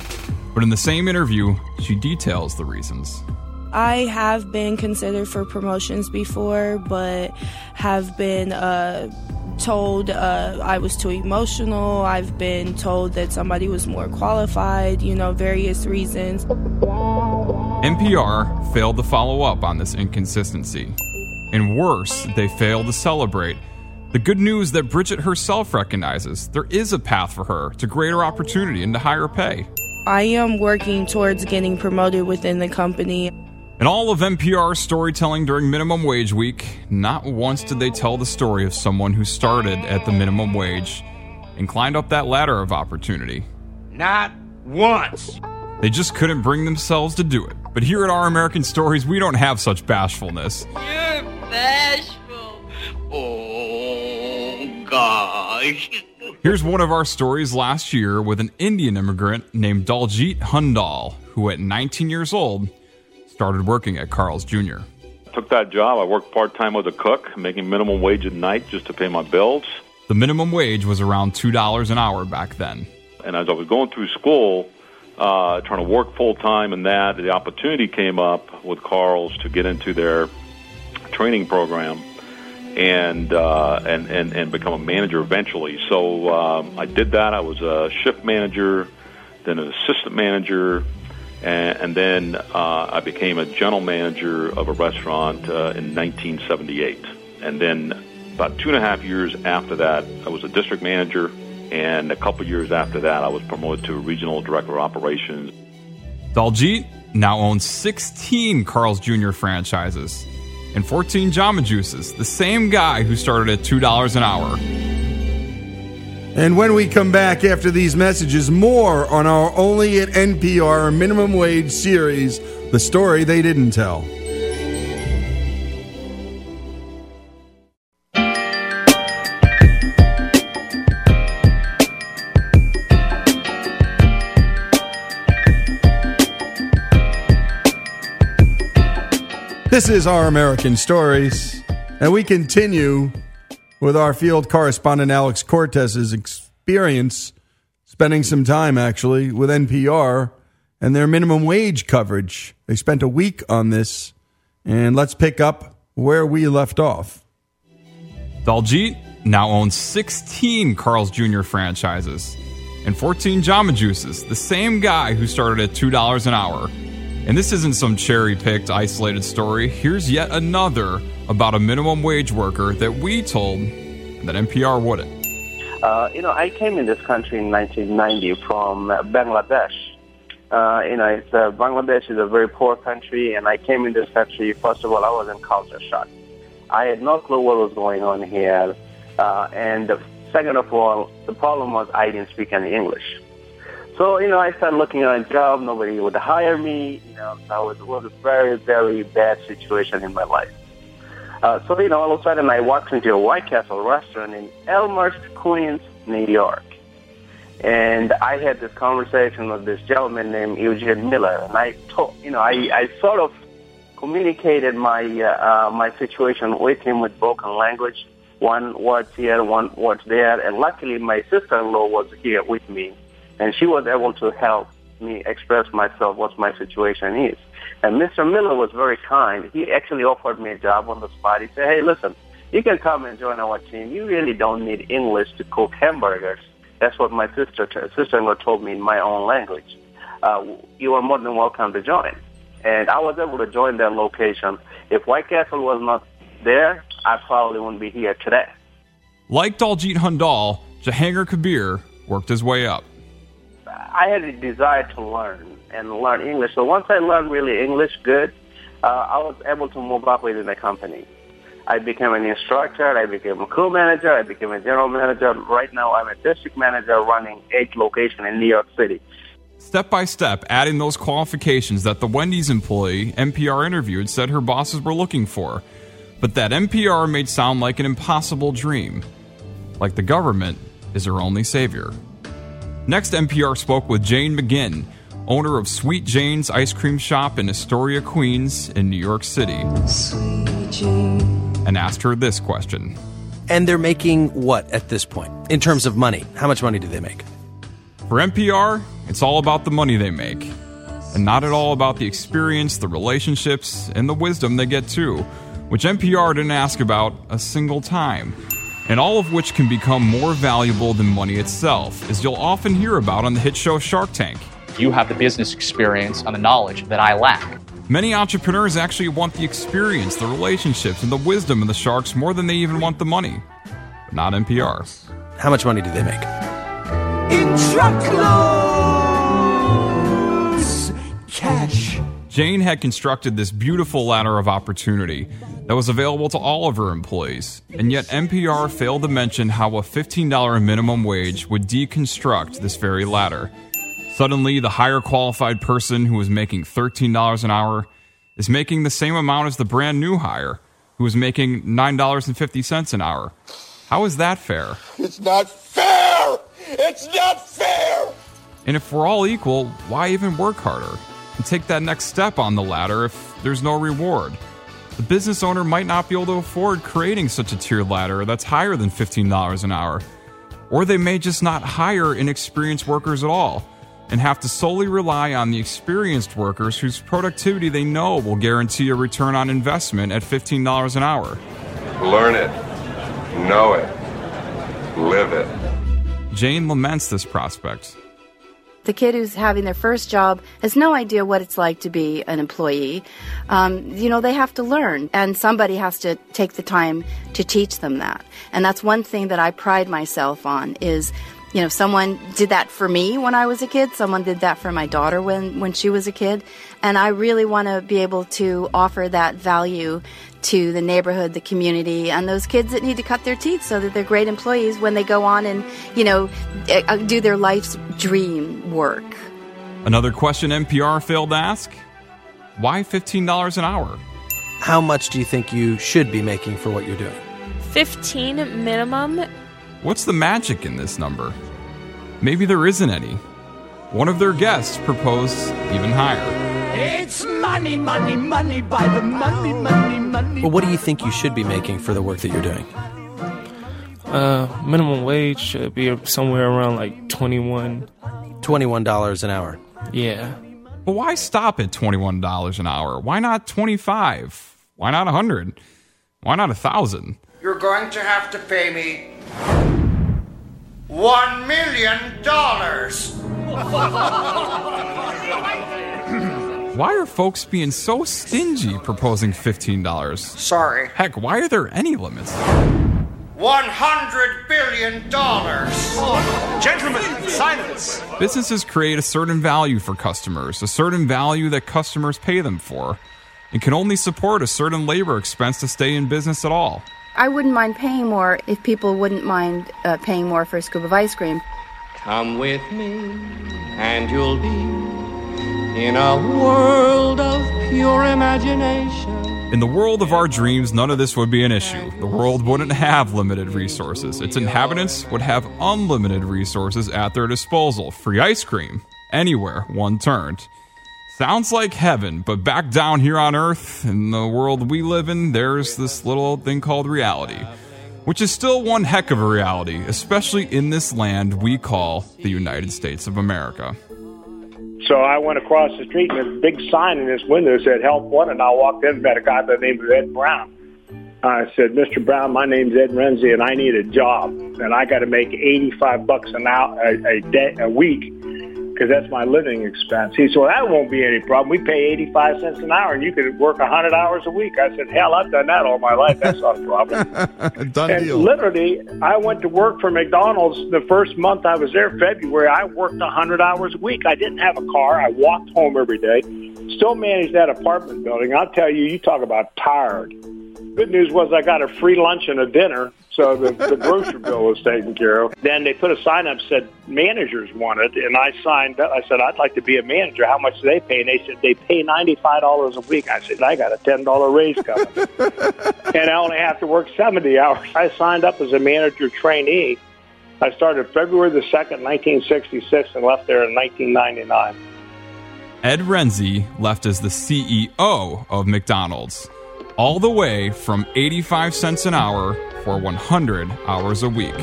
But in the same interview, she details the reasons. I have been considered for promotions before, but have been uh, told uh, I was too emotional. I've been told that somebody was more qualified, you know, various reasons. NPR failed to follow up on this inconsistency. And worse, they failed to celebrate. The good news that Bridget herself recognizes there is a path for her to greater opportunity and to higher pay. I am working towards getting promoted within the company. In all of NPR's storytelling during Minimum Wage Week, not once did they tell the story of someone who started at the minimum wage and climbed up that ladder of opportunity. Not once. They just couldn't bring themselves to do it. But here at Our American Stories, we don't have such bashfulness. You're bashful. Gosh. [LAUGHS] Here's one of our stories last year with an Indian immigrant named Daljit Hundal, who at 19 years old started working at Carl's Jr. I took that job. I worked part time as a cook, making minimum wage at night just to pay my bills. The minimum wage was around $2 an hour back then. And as I was going through school, uh, trying to work full time and that, the opportunity came up with Carl's to get into their training program and uh, and, and and become a manager eventually. So um, I did that. I was a shift manager, then an assistant manager, and, and then uh, I became a general manager of a restaurant uh, in 1978. And then About two and a half years after that, I was a district manager, and a couple years after that, I was promoted to regional director of operations. Daljeet now owns 16 Carl's Jr. franchises and 14 Jamba Juices, the same guy who started at $2 an hour. And when we come back after these messages, more on our Only at NPR minimum wage series, The Story They Didn't Tell. Is Our American Stories, and we continue with our field correspondent Alex Cortez's experience spending some time actually with NPR and their minimum wage coverage. They spent a week on this, and let's pick up where we left off. Daljeet now owns 16 Carl's Jr. franchises and 14 Jamba Juices, the same guy who started at $2 an hour. And this isn't some cherry picked, isolated story. Here's yet another about a minimum wage worker that we told that NPR wouldn't. Uh, you know, I came in this country in 1990 from Bangladesh. Uh, you know, it's, uh, Bangladesh is a very poor country, and I came in this country. First of all, I was in culture shock. I had no clue what was going on here, uh, and second of all, the problem was I didn't speak any English. So, you know, I started looking at a job. Nobody would hire me. You know, so it was a very, very bad situation in my life. Uh, so, you know, all of a sudden I walked into a White Castle restaurant in Elmhurst, Queens, New York. And I had this conversation with this gentleman named Eugene Miller. And I told, you know, I, I sort of communicated my, uh, uh, my situation with him with broken language. One word here, one word there. And luckily my sister-in-law was here with me and she was able to help me express myself what my situation is. And Mr. Miller was very kind. He actually offered me a job on the spot. He said, "Hey, listen, you can come and join our team. You really don't need English to cook hamburgers." That's what my sister sister-in-law told me in my own language. Uh, you are more than welcome to join. And I was able to join that location. If White Castle was not there, I probably wouldn't be here today. Like Daljeet Hundal, Jahangir Kabir worked his way up. I had a desire to learn and learn English. So once I learned really English good, uh, I was able to move up within the company. I became an instructor. I became a crew manager. I became a general manager. Right now, I'm a district manager running eight locations in New York City. Step by step, adding those qualifications that the Wendy's employee NPR interviewed said her bosses were looking for, but that NPR made sound like an impossible dream. Like the government is her only savior. Next, NPR spoke with Jane McGinn, owner of Sweet Jane's Ice Cream Shop in Astoria, Queens, in New York City, and asked her this question. And they're making what at this point in terms of money? How much money do they make? For NPR, it's all about the money they make, and not at all about the experience, the relationships, and the wisdom they get too, which NPR didn't ask about a single time and all of which can become more valuable than money itself, as you'll often hear about on the hit show Shark Tank. You have the business experience and the knowledge that I lack. Many entrepreneurs actually want the experience, the relationships, and the wisdom of the sharks more than they even want the money. But not NPR. How much money do they make? In truckloads, cash. Jane had constructed this beautiful ladder of opportunity that was available to all of her employees, and yet NPR failed to mention how a $15 minimum wage would deconstruct this very ladder. Suddenly, the higher qualified person who was making $13 an hour is making the same amount as the brand new hire who was making $9.50 an hour. How is that fair? It's not fair! It's not fair! And if we're all equal, why even work harder and take that next step on the ladder if there's no reward? The business owner might not be able to afford creating such a tiered ladder that's higher than $15 an hour. Or they may just not hire inexperienced workers at all and have to solely rely on the experienced workers whose productivity they know will guarantee a return on investment at $15 an hour. Learn it, know it, live it. Jane laments this prospect. The kid who's having their first job has no idea what it's like to be an employee. Um, you know, they have to learn, and somebody has to take the time to teach them that. And that's one thing that I pride myself on is you know someone did that for me when i was a kid someone did that for my daughter when when she was a kid and i really want to be able to offer that value to the neighborhood the community and those kids that need to cut their teeth so that they're great employees when they go on and you know uh, do their life's dream work Another question NPR failed to ask why $15 an hour? How much do you think you should be making for what you're doing? 15 minimum. What's the magic in this number? Maybe there isn't any. One of their guests proposed even higher. It's money, money, money by the money, money, money. Well, what do you think you should be making for the work that you're doing? Uh, minimum wage should be somewhere around like 21. $21 an hour. Yeah. But why stop at $21 an hour? Why not 25? Why not 100? Why not 1000? You're going to have to pay me one million dollars. [LAUGHS] Why are folks being so stingy proposing $15? Sorry. Heck, why are there any limits? One hundred billion dollars. Gentlemen, silence. Businesses create a certain value for customers, a certain value that customers pay them for, and can only support a certain labor expense to stay in business at all. i wouldn't mind paying more if people wouldn't mind uh, paying more for a scoop of ice cream Come with me, and you'll be in a world of pure imagination. In the world of our dreams, none of this would be an issue. The world wouldn't have limited resources. Its inhabitants would have unlimited resources at their disposal. Free ice cream, anywhere one turned. Sounds like heaven, but back down here on Earth, in the world we live in, there's this little thing called reality. Which is still one heck of a reality, especially in this land we call the United States of America. So I went across the street and there's a big sign in this window that said help wanted. And I walked in met a guy by the name of Ed Brown. I said, Mr. Brown, my name's Ed Rensi and I need a job. And I got to make 85 bucks an hour a, a day, a week because that's my living expense. He said, well, that won't be any problem. We pay 85 cents an hour and you could work 100 hours a week. I said, hell, I've done that all my life. That's not a problem. [LAUGHS] Done and deal. literally, I went to work for McDonald's the first month I was there, February. I worked 100 hours a week. I didn't have a car. I walked home every day. Still managed that apartment building. I'll tell you, you talk about tired. Good news was I got a free lunch and a dinner, so the, the grocery bill was taken care of. Then they put a sign up said managers wanted, and I signed up. I said I'd like to be a manager. How much do they pay? And they said they pay ninety five dollars a week. I said I got a ten dollar raise coming, [LAUGHS] and I only have to work seventy hours. I signed up as a manager trainee. I started February the second, nineteen sixty six, and left there in nineteen ninety nine. Ed Rensi left as the CEO of McDonald's, all the way from 85 cents an hour for 100 hours a week.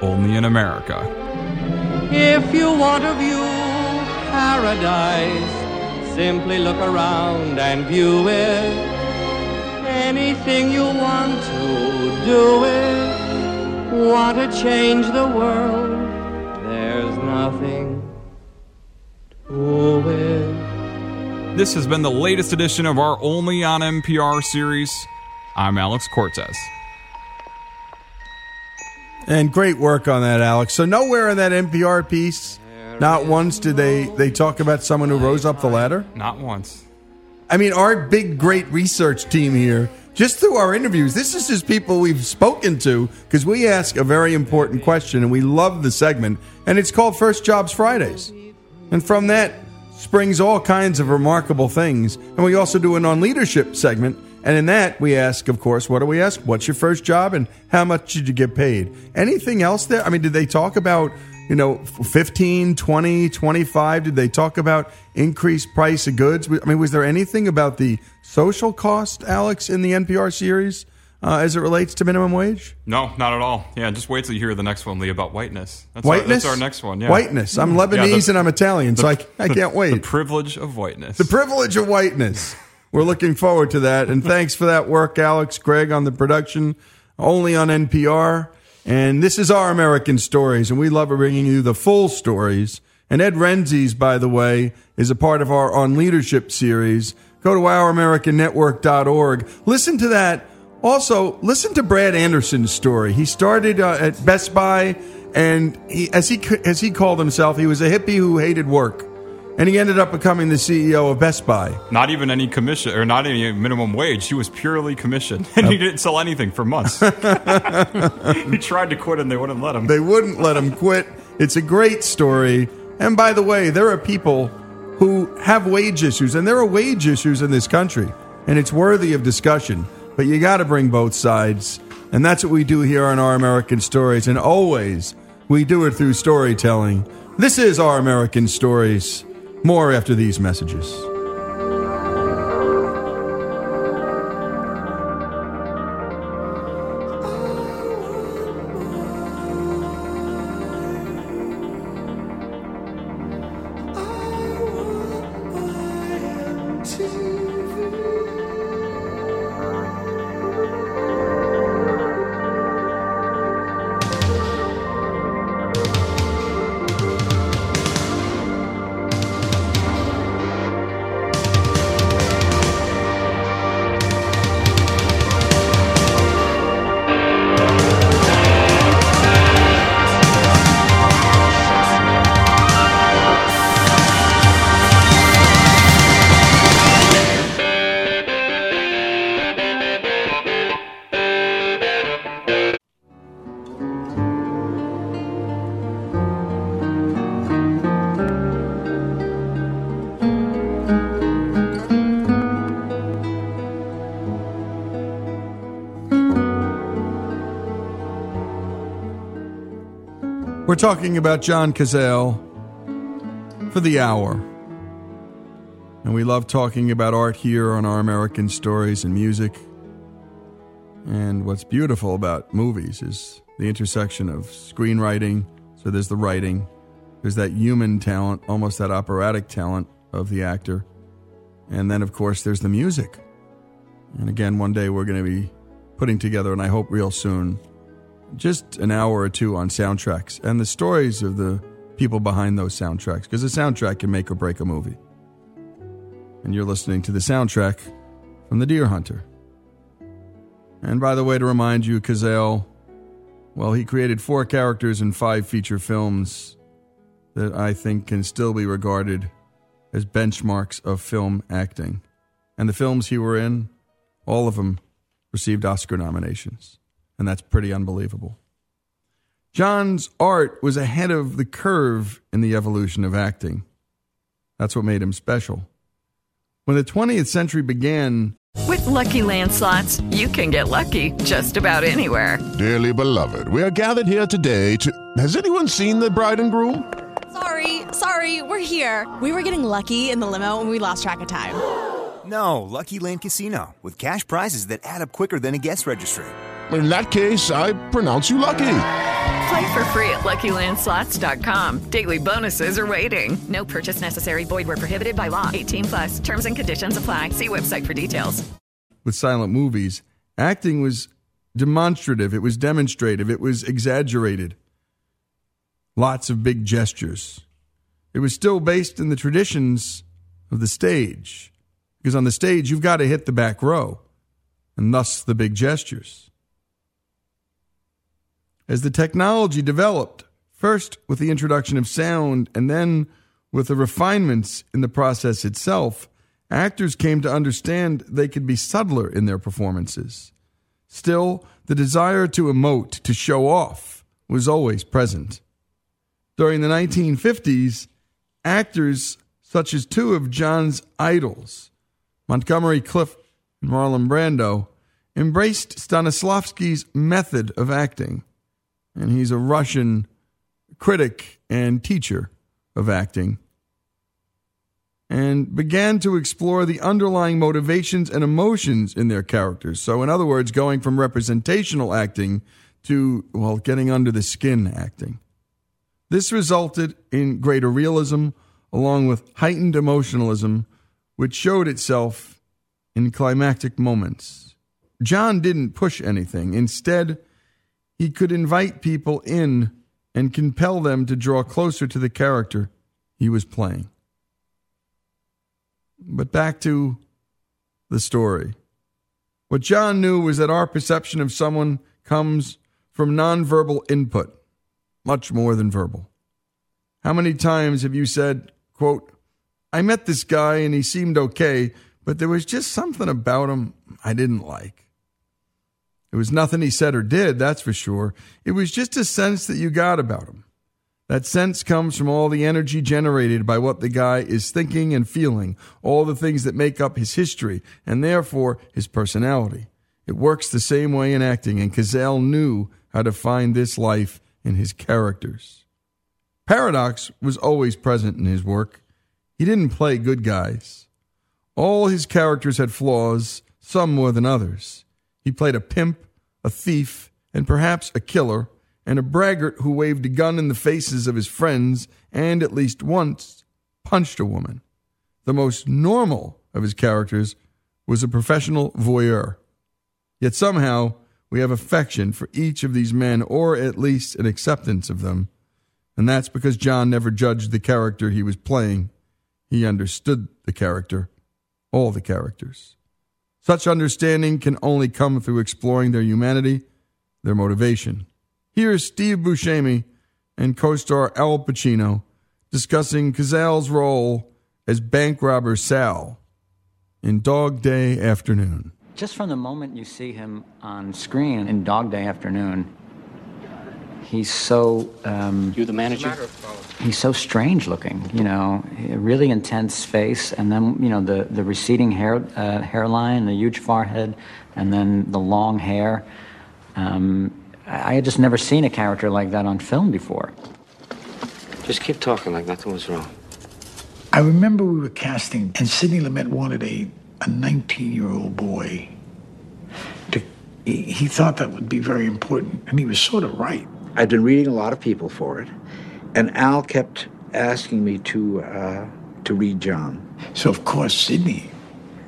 Only in America. If you want to view paradise, simply look around and view it. Anything you want to do it. Want to change the world? There's nothing to it. This has been the latest edition of our Only on NPR series. I'm Alex Cortez. And great work on that, Alex. So nowhere in that NPR piece, not once did they they talk about someone who rose up the ladder. Not once. I mean, our big, great research team here, just through our interviews, this is just people we've spoken to because we ask a very important question and we love the segment, and it's called First Jobs Fridays. And from that springs all kinds of remarkable things. And we also do an on leadership segment. And in that, we ask, of course, what do we ask? What's your first job and how much did you get paid? Anything else there? I mean, did they talk about, you know, 15, 20, 25? Did they talk about increased price of goods? I mean, was there anything about the social cost, Alex, in the NPR series uh, as it relates to minimum wage? No, not at all. Yeah, just wait till you hear the next one, Lee, about whiteness. That's Our, Whiteness? that's our next one. Yeah. Whiteness. I'm Yeah, Lebanese the- and I'm Italian, so I, I [LAUGHS] the- can't wait. The privilege of whiteness. The privilege of whiteness. We're looking forward to that. And thanks for that work, Alex, Greg, on the production, only on NPR. And this is our American Stories, and we love bringing you the full stories. And Ed Rensi's, by the way, is a part of our On Leadership series. Go to ouramericannetwork.org. Listen to that. Also, listen to Brad Anderson's story. He started uh, at Best Buy, and he, as he as he called himself, he was a hippie who hated work, and he ended up becoming the CEO of Best Buy. Not even any commission or not any minimum wage. He was purely commission, [LAUGHS] and he didn't sell anything for months. [LAUGHS] he tried to quit, and they wouldn't let him. They wouldn't let him quit. It's a great story. And by the way, there are people who have wage issues, and there are wage issues in this country, and it's worthy of discussion. But you got to bring both sides. And that's what we do here on Our American Stories. And always, we do it through storytelling. This is Our American Stories. More after these messages. Talking about John Cazale for the hour. And we love talking about art here on our American stories and music. And what's beautiful about movies is the intersection of screenwriting. So there's the writing, there's that human talent, almost that operatic talent of the actor. And then, of course, there's the music. And again, one day we're going to be putting together, and I hope real soon, just an hour or two on soundtracks and the stories of the people behind those soundtracks because a soundtrack can make or break a movie. And you're listening to the soundtrack from The Deer Hunter. And by the way, to remind you, Cazale, well, he created four characters in five feature films that I think can still be regarded as benchmarks of film acting. And the films he were in, all of them received Oscar nominations and that's pretty unbelievable. John's art was ahead of the curve in the evolution of acting. That's what made him special. When the 20th century began, With LuckyLand slots, you can get lucky just about anywhere. Dearly beloved, we are gathered here today to. Has anyone seen the bride and groom? Sorry, sorry, we're here. We were getting lucky in the limo and we lost track of time. No, LuckyLand Casino, with cash prizes that add up quicker than a guest registry. In that case, I pronounce you lucky. Play for free at LuckyLandSlots.com. Daily bonuses are waiting. No purchase necessary. Void where prohibited by law. 18 plus. Terms and conditions apply. See website for details. with silent movies, acting was demonstrative, it was demonstrative, it was exaggerated. Lots of big gestures. It was still based in the traditions of the stage, because on the stage, you've got to hit the back row, and thus the big gestures. As the technology developed, first with the introduction of sound and then with the refinements in the process itself, actors came to understand they could be subtler in their performances. Still, the desire to emote, to show off, was always present. During the 1950s, actors such as two of John's idols, Montgomery Clift and Marlon Brando, embraced Stanislavski's method of acting. And he's a Russian critic and teacher of acting. And began to explore the underlying motivations and emotions in their characters. So, in other words, going from representational acting to, well, getting under the skin acting. This resulted in greater realism along with heightened emotionalism, which showed itself in climactic moments. John didn't push anything. Instead, he could invite people in and compel them to draw closer to the character he was playing. But back to the story. What John knew was that our perception of someone comes from nonverbal input, much more than verbal. How many times have you said, quote, I met this guy and he seemed okay, but there was just something about him I didn't like. It was nothing he said or did, that's for sure. It was just a sense that you got about him. That sense comes from all the energy generated by what the guy is thinking and feeling, all the things that make up his history, and therefore his personality. It works the same way in acting, and Cazale knew how to find this life in his characters. Paradox was always present in his work. He didn't play good guys. All his characters had flaws, some more than others. He played a pimp, a thief, and perhaps a killer, and a braggart who waved a gun in the faces of his friends and, at least once, punched a woman. The most normal of his characters was a professional voyeur. Yet somehow we have affection for each of these men, or at least an acceptance of them. And that's because John never judged the character he was playing. He understood the character, all the characters. Such understanding can only come through exploring their humanity, their motivation. Here's Steve Buscemi and co star Al Pacino discussing Cazale's role as bank robber Sal in Dog Day Afternoon. Just from the moment you see him on screen in Dog Day Afternoon, he's so. Um, You the manager? He's so strange looking, you know, a really intense face, and then you know the the receding hair uh, hairline, the huge forehead, and then the long hair. Um, I I had just never seen a character like that on film before. Just keep talking like nothing was wrong. I remember we were casting, and Sidney Lumet wanted a, a 19 year old boy. To, he, he thought that would be very important, and he was sort of right. I'd been reading a lot of people for it, and Al kept asking me to uh, to read John. So, of course, Sidney,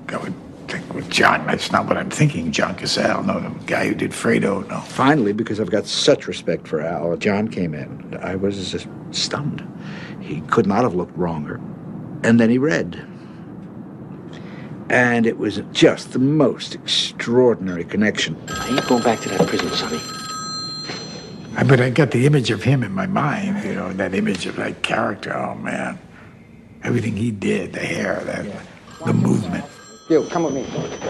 I would think, well, John, that's not what I'm thinking. John Cazale, no, the guy who did Fredo, no. Finally, because I've got such respect for Al, John came in. I was just stunned. He could not have looked wronger. And then he read. And it was just the most extraordinary connection. I ain't going back to that prison, Sonny. I, but I got the image of him in my mind, you know, that image of that character. Oh, man. Everything he did, the hair, that, the movement. You, come with me.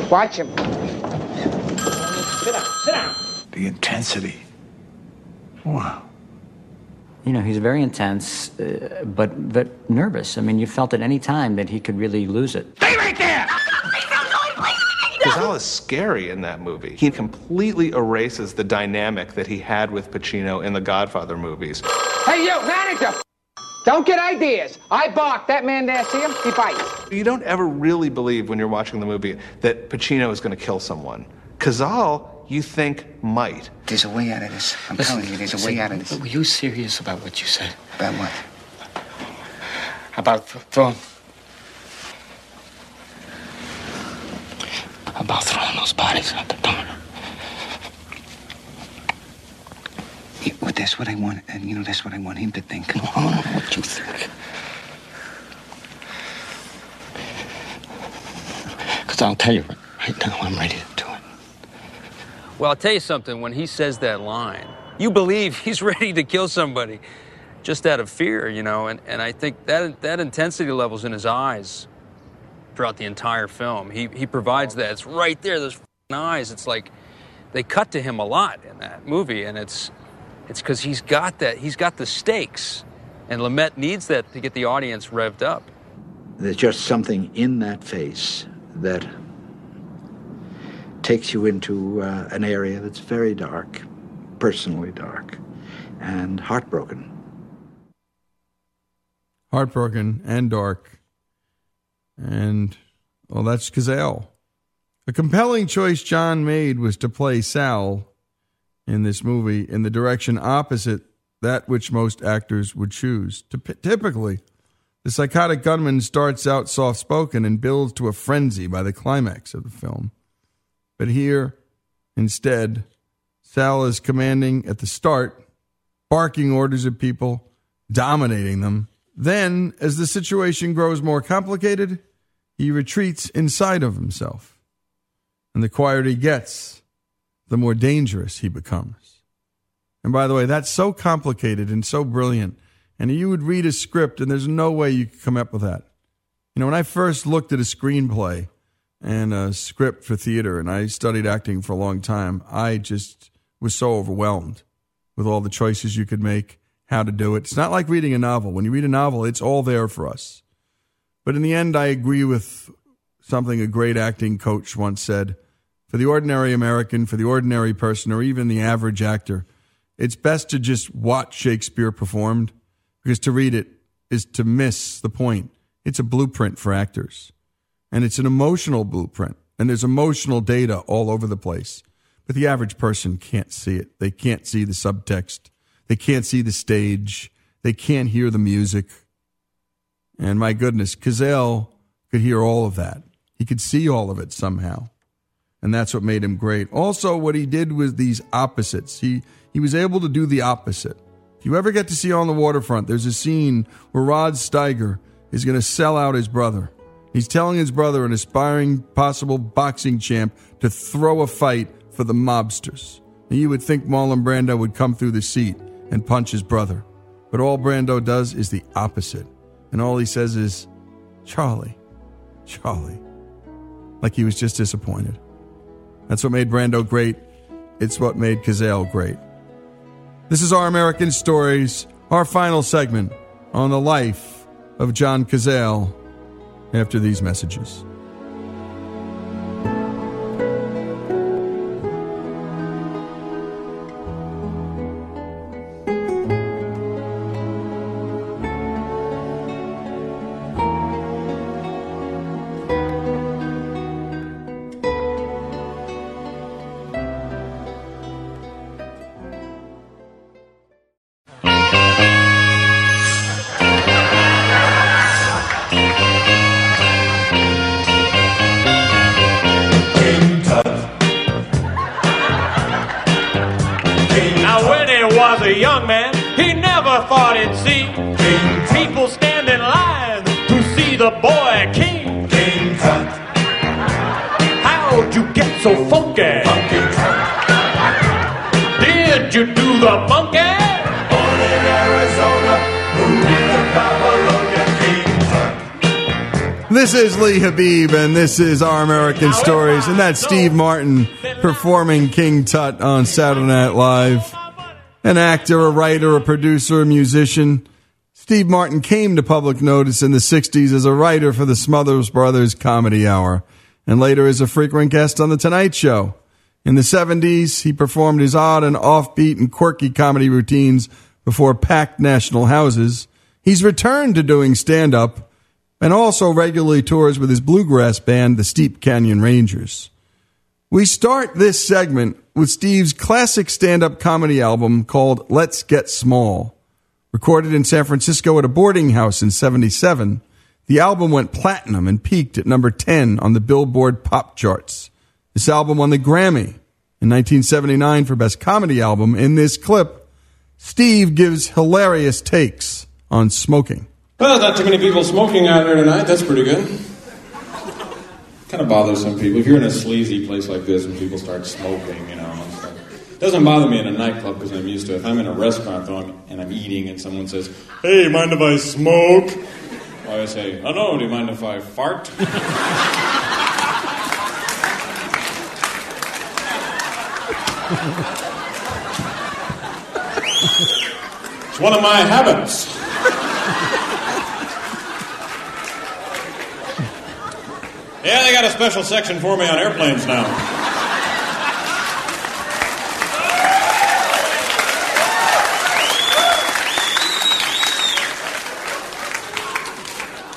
Watch him. Sit down, sit down. the intensity. Wow. You know, he's very intense, uh, but but nervous. I mean, you felt at any time that he could really lose it. Cazale is scary in that movie. He completely erases the dynamic that he had with Pacino in the Godfather movies. Hey, you, manager! Don't get ideas. I bark. That man there, see him? He bites. You don't ever really believe when you're watching the movie that Pacino is going to kill someone. Cazale, you think might. There's a way out of this. I'm telling you, there's a way out of this. Were you serious about what you said? About what? About th- throwing. About throwing those bodies out the door. Yeah, well, that's what I want, and you know, that's what I want him to think. I don't know what you think. Because I'll tell you right now, I'm ready to do it. Well, I'll tell you something. When he says that line, you believe [LAUGHS] he's ready to kill somebody just out of fear, you know. And, and I think that that intensity levels in his eyes throughout the entire film. He he provides that. It's right there. Those f***ing eyes. It's like they cut to him a lot in that movie, and it's it's because he's got that. He's got the stakes, and Lumet needs that to get the audience revved up. There's just something in that face that takes you into uh, an area that's very dark, personally dark, and heartbroken. Heartbroken and dark. And, well, that's Cazale. A compelling choice John made was to play Sal in this movie in the direction opposite that which most actors would choose. Typically, the psychotic gunman starts out soft spoken and builds to a frenzy by the climax of the film. But here, instead, Sal is commanding at the start, barking orders at people, dominating them, Then, as the situation grows more complicated, he retreats inside of himself. And the quieter he gets, the more dangerous he becomes. And by the way, that's so complicated and so brilliant. And you would read a script, and there's no way you could come up with that. You know, when I first looked at a screenplay and a script for theater, and I studied acting for a long time, I just was so overwhelmed with all the choices you could make, how to do it. It's not like reading a novel. When you read a novel, it's all there for us. But in the end, I agree with something a great acting coach once said for the ordinary American, for the ordinary person, or even the average actor, it's best to just watch Shakespeare performed because to read it is to miss the point. It's a blueprint for actors, and it's an emotional blueprint, and there's emotional data all over the place. But the average person can't see it. They can't see the subtext. They can't see the stage. They can't hear the music. And my goodness, Cazale could hear all of that. He could see all of it somehow. And that's what made him great. Also, what he did was these opposites. He, he was able to do the opposite. If you ever get to see On the Waterfront, there's a scene where Rod Steiger is going to sell out his brother. He's telling his brother, an aspiring possible boxing champ, to throw a fight for the mobsters. And you would think Marlon Brando would come through the seat and punch his brother. But all Brando does is the opposite. And all he says is, Charlie, Charlie. Like he was just disappointed. That's what made Brando great. It's what made Cazale great. This is Our American Stories, our final segment on the life of John Cazale after these messages. Habib, and this is Our American Stories, and that's Steve Martin performing King Tut on Saturday Night Live. An actor, a writer, a producer, a musician. Steve Martin came to public notice in the 60s as a writer for the Smothers Brothers Comedy Hour, and later as a frequent guest on The Tonight Show. In the 70s, he performed his odd and offbeat and quirky comedy routines before packed national houses. He's returned to doing stand up and also regularly tours with his bluegrass band, the Steep Canyon Rangers. We start this segment with Steve's classic stand up comedy album called Let's Get Small. Recorded in San Francisco at a boarding house in 77, the album went platinum and peaked at number 10 on the Billboard pop charts. This album won the Grammy in 1979 for Best Comedy Album. In this clip, Steve gives hilarious takes on smoking. Well, not too many people smoking out here tonight. That's pretty good. Kind of bothers some people. If you're in a sleazy place like this and people start smoking, you know, it doesn't bother me in a nightclub because I'm used to it. If I'm in a restaurant though and I'm eating and someone says, "Hey, mind if I smoke?" Well, I say, "Oh no, do you mind if I fart?" [LAUGHS] it's one of my habits. Yeah, they got a special section for me on airplanes now.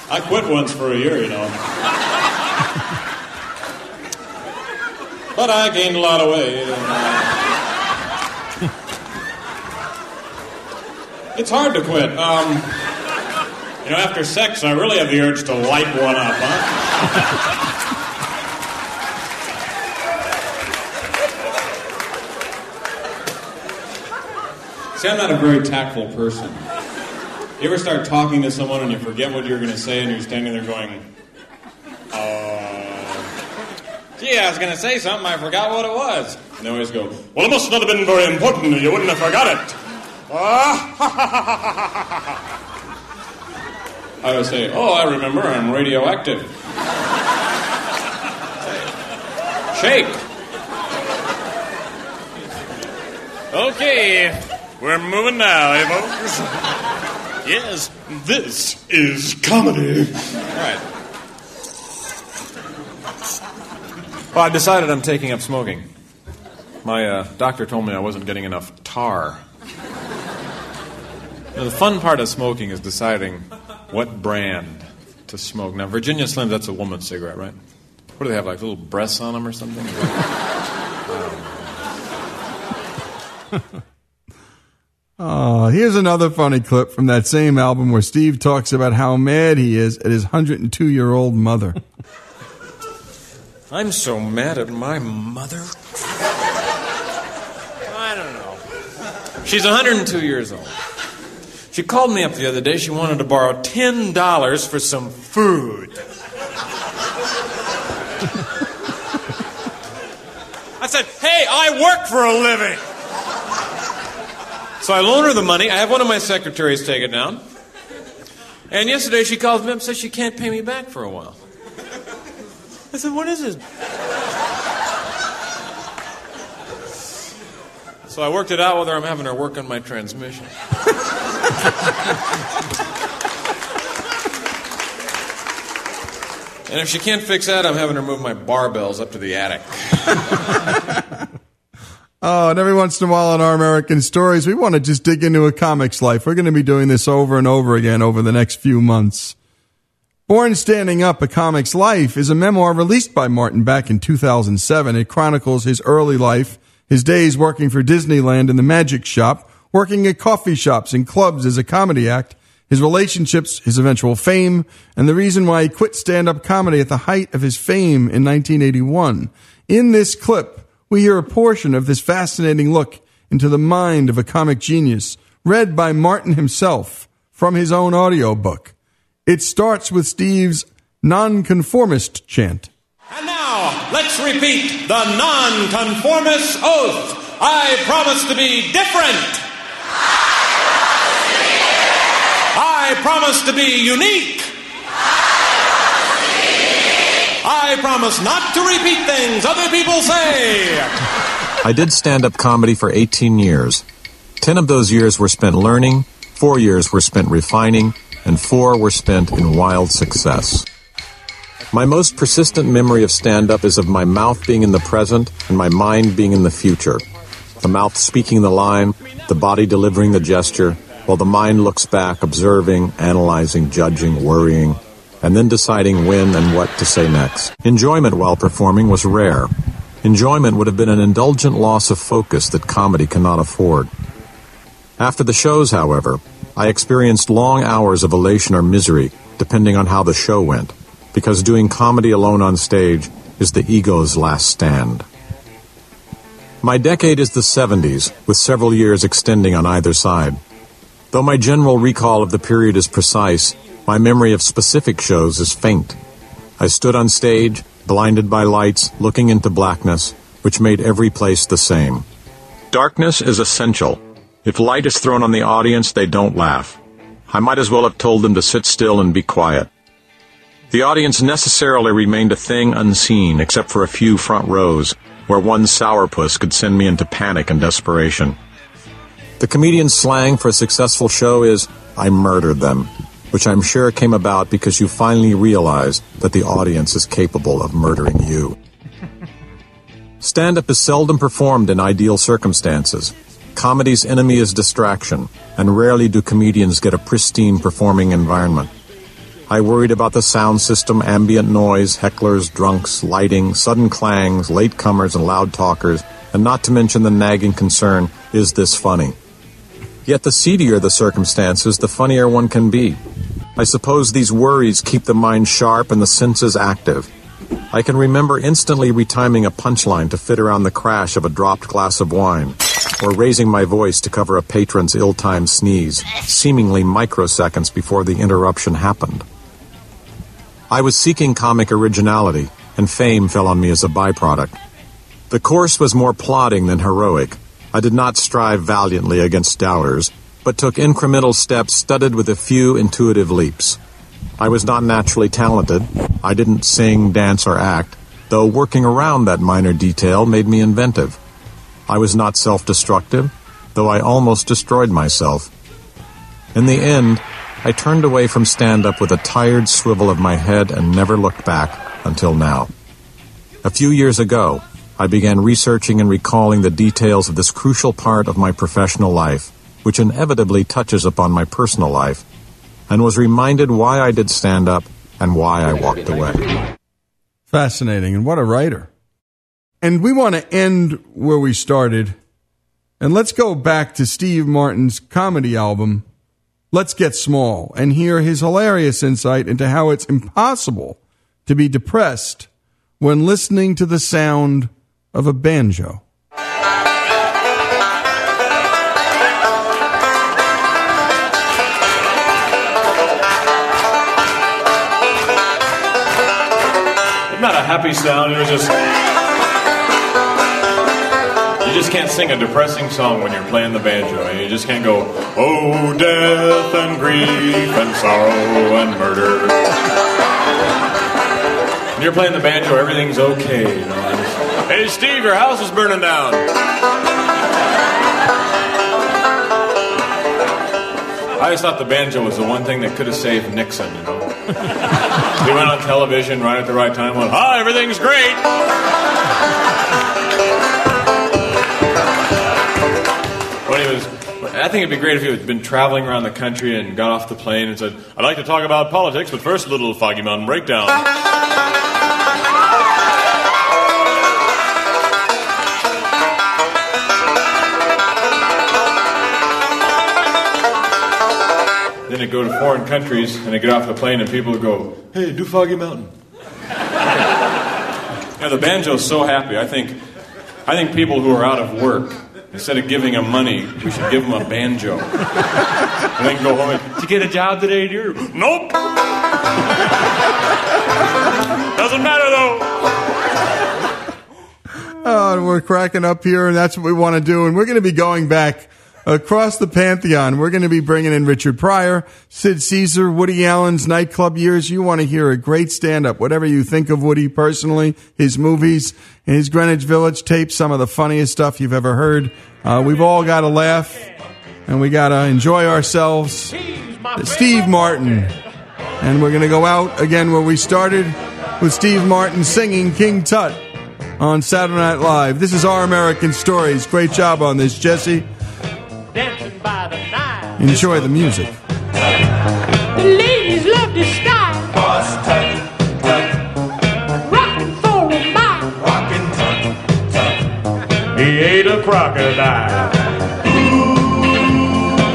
I quit once for a year, you know. but I gained a lot of weight. It's hard to quit. Um, you know, after sex, I really have the urge to light one up, huh? See, I'm not a very tactful person. You ever start talking to someone and you forget what you're going to say and you're standing there going, uh, gee, I was going to say something, I forgot what it was. And they always go, well, it must not have been very important, or you wouldn't have forgot it. I would say, oh, I remember, I'm radioactive. Shake. Okay, we're moving now, eh, folks? yes, this is comedy. All right. Well, I decided I'm taking up smoking. My uh, doctor told me I wasn't getting enough tar. Now, the fun part of smoking is deciding what brand to smoke. Now, Virginia Slims, that's a woman's cigarette, right? What do they have, like little breasts on them or something? [LAUGHS] Um. [LAUGHS] Oh, here's another funny clip from that same album where Steve talks about how mad he is at his 102 year old mother. I'm so mad at my mother. I don't know. She's 102 years old. She called me up the other day. She wanted to borrow $10 for some food. I said, hey, I work for a living. So I loan her the money. I have one of my secretaries take it down. And yesterday she calls me up and says she can't pay me back for a while. I said, what is it? So I worked it out whether I'm having her work on my transmission. [LAUGHS] [LAUGHS] and if she can't fix that, I'm having her move my barbells up to the attic. [LAUGHS] Oh, and every once in a while on our American stories, we want to just dig into a comic's life. We're going to be doing this over and over again over the next few months. Born Standing Up, A Comic's Life is a memoir released by Martin back in 2007. It chronicles his early life, his days working for Disneyland in the magic shop, working at coffee shops and clubs as a comedy act, his relationships, his eventual fame, and the reason why he quit stand-up comedy at the height of his fame in 1981. In this clip, we hear a portion of this fascinating look into the mind of a comic genius, read by Martin himself from his own audiobook. It starts with Steve's nonconformist chant. And now, let's repeat the nonconformist oath. I promise to be different. I promise to be unique. I promise not to repeat things other people say. I did stand up comedy for 18 years. Ten of those years were spent learning, four years were spent refining, and four were spent in wild success. My most persistent memory of stand up is of my mouth being in the present and my mind being in the future. The mouth speaking the line, the body delivering the gesture, while the mind looks back, observing, analyzing, judging, worrying, and then deciding when and what to say next. Enjoyment while performing was rare. Enjoyment would have been an indulgent loss of focus that comedy cannot afford. After the shows, however, I experienced long hours of elation or misery, depending on how the show went, because doing comedy alone on stage is the ego's last stand. My decade is the 70s, with several years extending on either side. Though my general recall of the period is precise, my memory of specific shows is faint. I stood on stage, blinded by lights, looking into blackness, which made every place the same. Darkness is essential. If light is thrown on the audience, they don't laugh. I might as well have told them to sit still and be quiet. The audience necessarily remained a thing unseen, except for a few front rows, where one sourpuss could send me into panic and desperation. The comedian's slang for a successful show is, I murdered them, which I'm sure came about because you finally realize that the audience is capable of murdering you. Stand up is seldom performed in ideal circumstances. Comedy's enemy is distraction, and rarely do comedians get a pristine performing environment. I worried about the sound system, ambient noise, hecklers, drunks, lighting, sudden clangs, latecomers, and loud talkers, and not to mention the nagging concern is this funny? Yet the seedier the circumstances, the funnier one can be. I suppose these worries keep the mind sharp and the senses active. I can remember instantly retiming a punchline to fit around the crash of a dropped glass of wine. or raising my voice to cover a patron's ill timed sneeze, seemingly microseconds before the interruption happened. I was seeking comic originality, and fame fell on me as a byproduct. The course was more plodding than heroic. I did not strive valiantly against doubters, but took incremental steps studded with a few intuitive leaps. I was not naturally talented. I didn't sing, dance, or act, though working around that minor detail made me inventive. I was not self destructive, though I almost destroyed myself. In the end, I turned away from stand up with a tired swivel of my head and never looked back until now. A few years ago, I began researching and recalling the details of this crucial part of my professional life, which inevitably touches upon my personal life, and was reminded why I did stand up and why I walked away. Fascinating. And what a writer. And we want to end where we started. And let's go back to Steve Martin's comedy album, Let's Get Small, and hear his hilarious insight into how it's impossible to be depressed when listening to the sound of a banjo. Not a happy sound. It was just. You just can't sing a depressing song when you're playing the banjo. You just can't go, oh, death and grief and sorrow and murder. When you're playing the banjo, everything's okay. You know? Hey, Steve, your house is burning down. I always thought the banjo was the one thing that could have saved Nixon, you know. [LAUGHS] he went on television right at the right time, went, hi, everything's great. When he was, I think it'd be great if he had been traveling around the country and got off the plane and said, I'd like to talk about politics, but first a little Foggy Mountain breakdown. [LAUGHS] Then they go to foreign countries and they get off the plane and people would go, hey, do Foggy Mountain. [LAUGHS] yeah, the banjo's so happy. I think, I think people who are out of work, instead of giving them money, we should give them a banjo. and then go home and, did you get a job today, dear? Nope. Doesn't matter though. Oh, we're cracking up here, and that's what we want to do. And we're going to be going back across the pantheon. We're going to be bringing in Richard Pryor, Sid Caesar, Woody Allen's nightclub years. You want to hear a great stand up, whatever you think of Woody personally, his movies, his Greenwich Village tapes, some of the funniest stuff you've ever heard. Uh, we've all got to laugh, and we got to enjoy ourselves. Steve Martin. And we're going to go out again where we started with Steve Martin singing King Tut on Saturday Night Live. This is Our American Stories. Great job on this, Jesse. Enjoy the music. The ladies love the style. Rockin' for a mile. He ate a crocodile.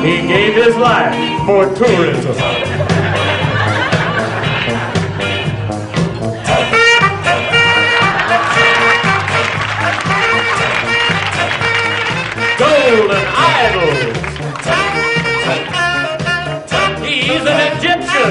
He gave his life for tourism. Golden idols. He's an Egyptian.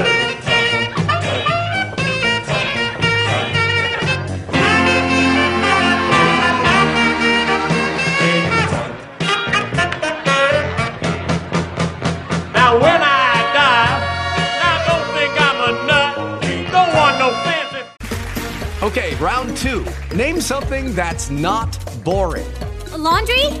Now when I die, now don't think I'm a nut. Don't want no fancy. Okay, round two. Name something that's not boring. A laundry?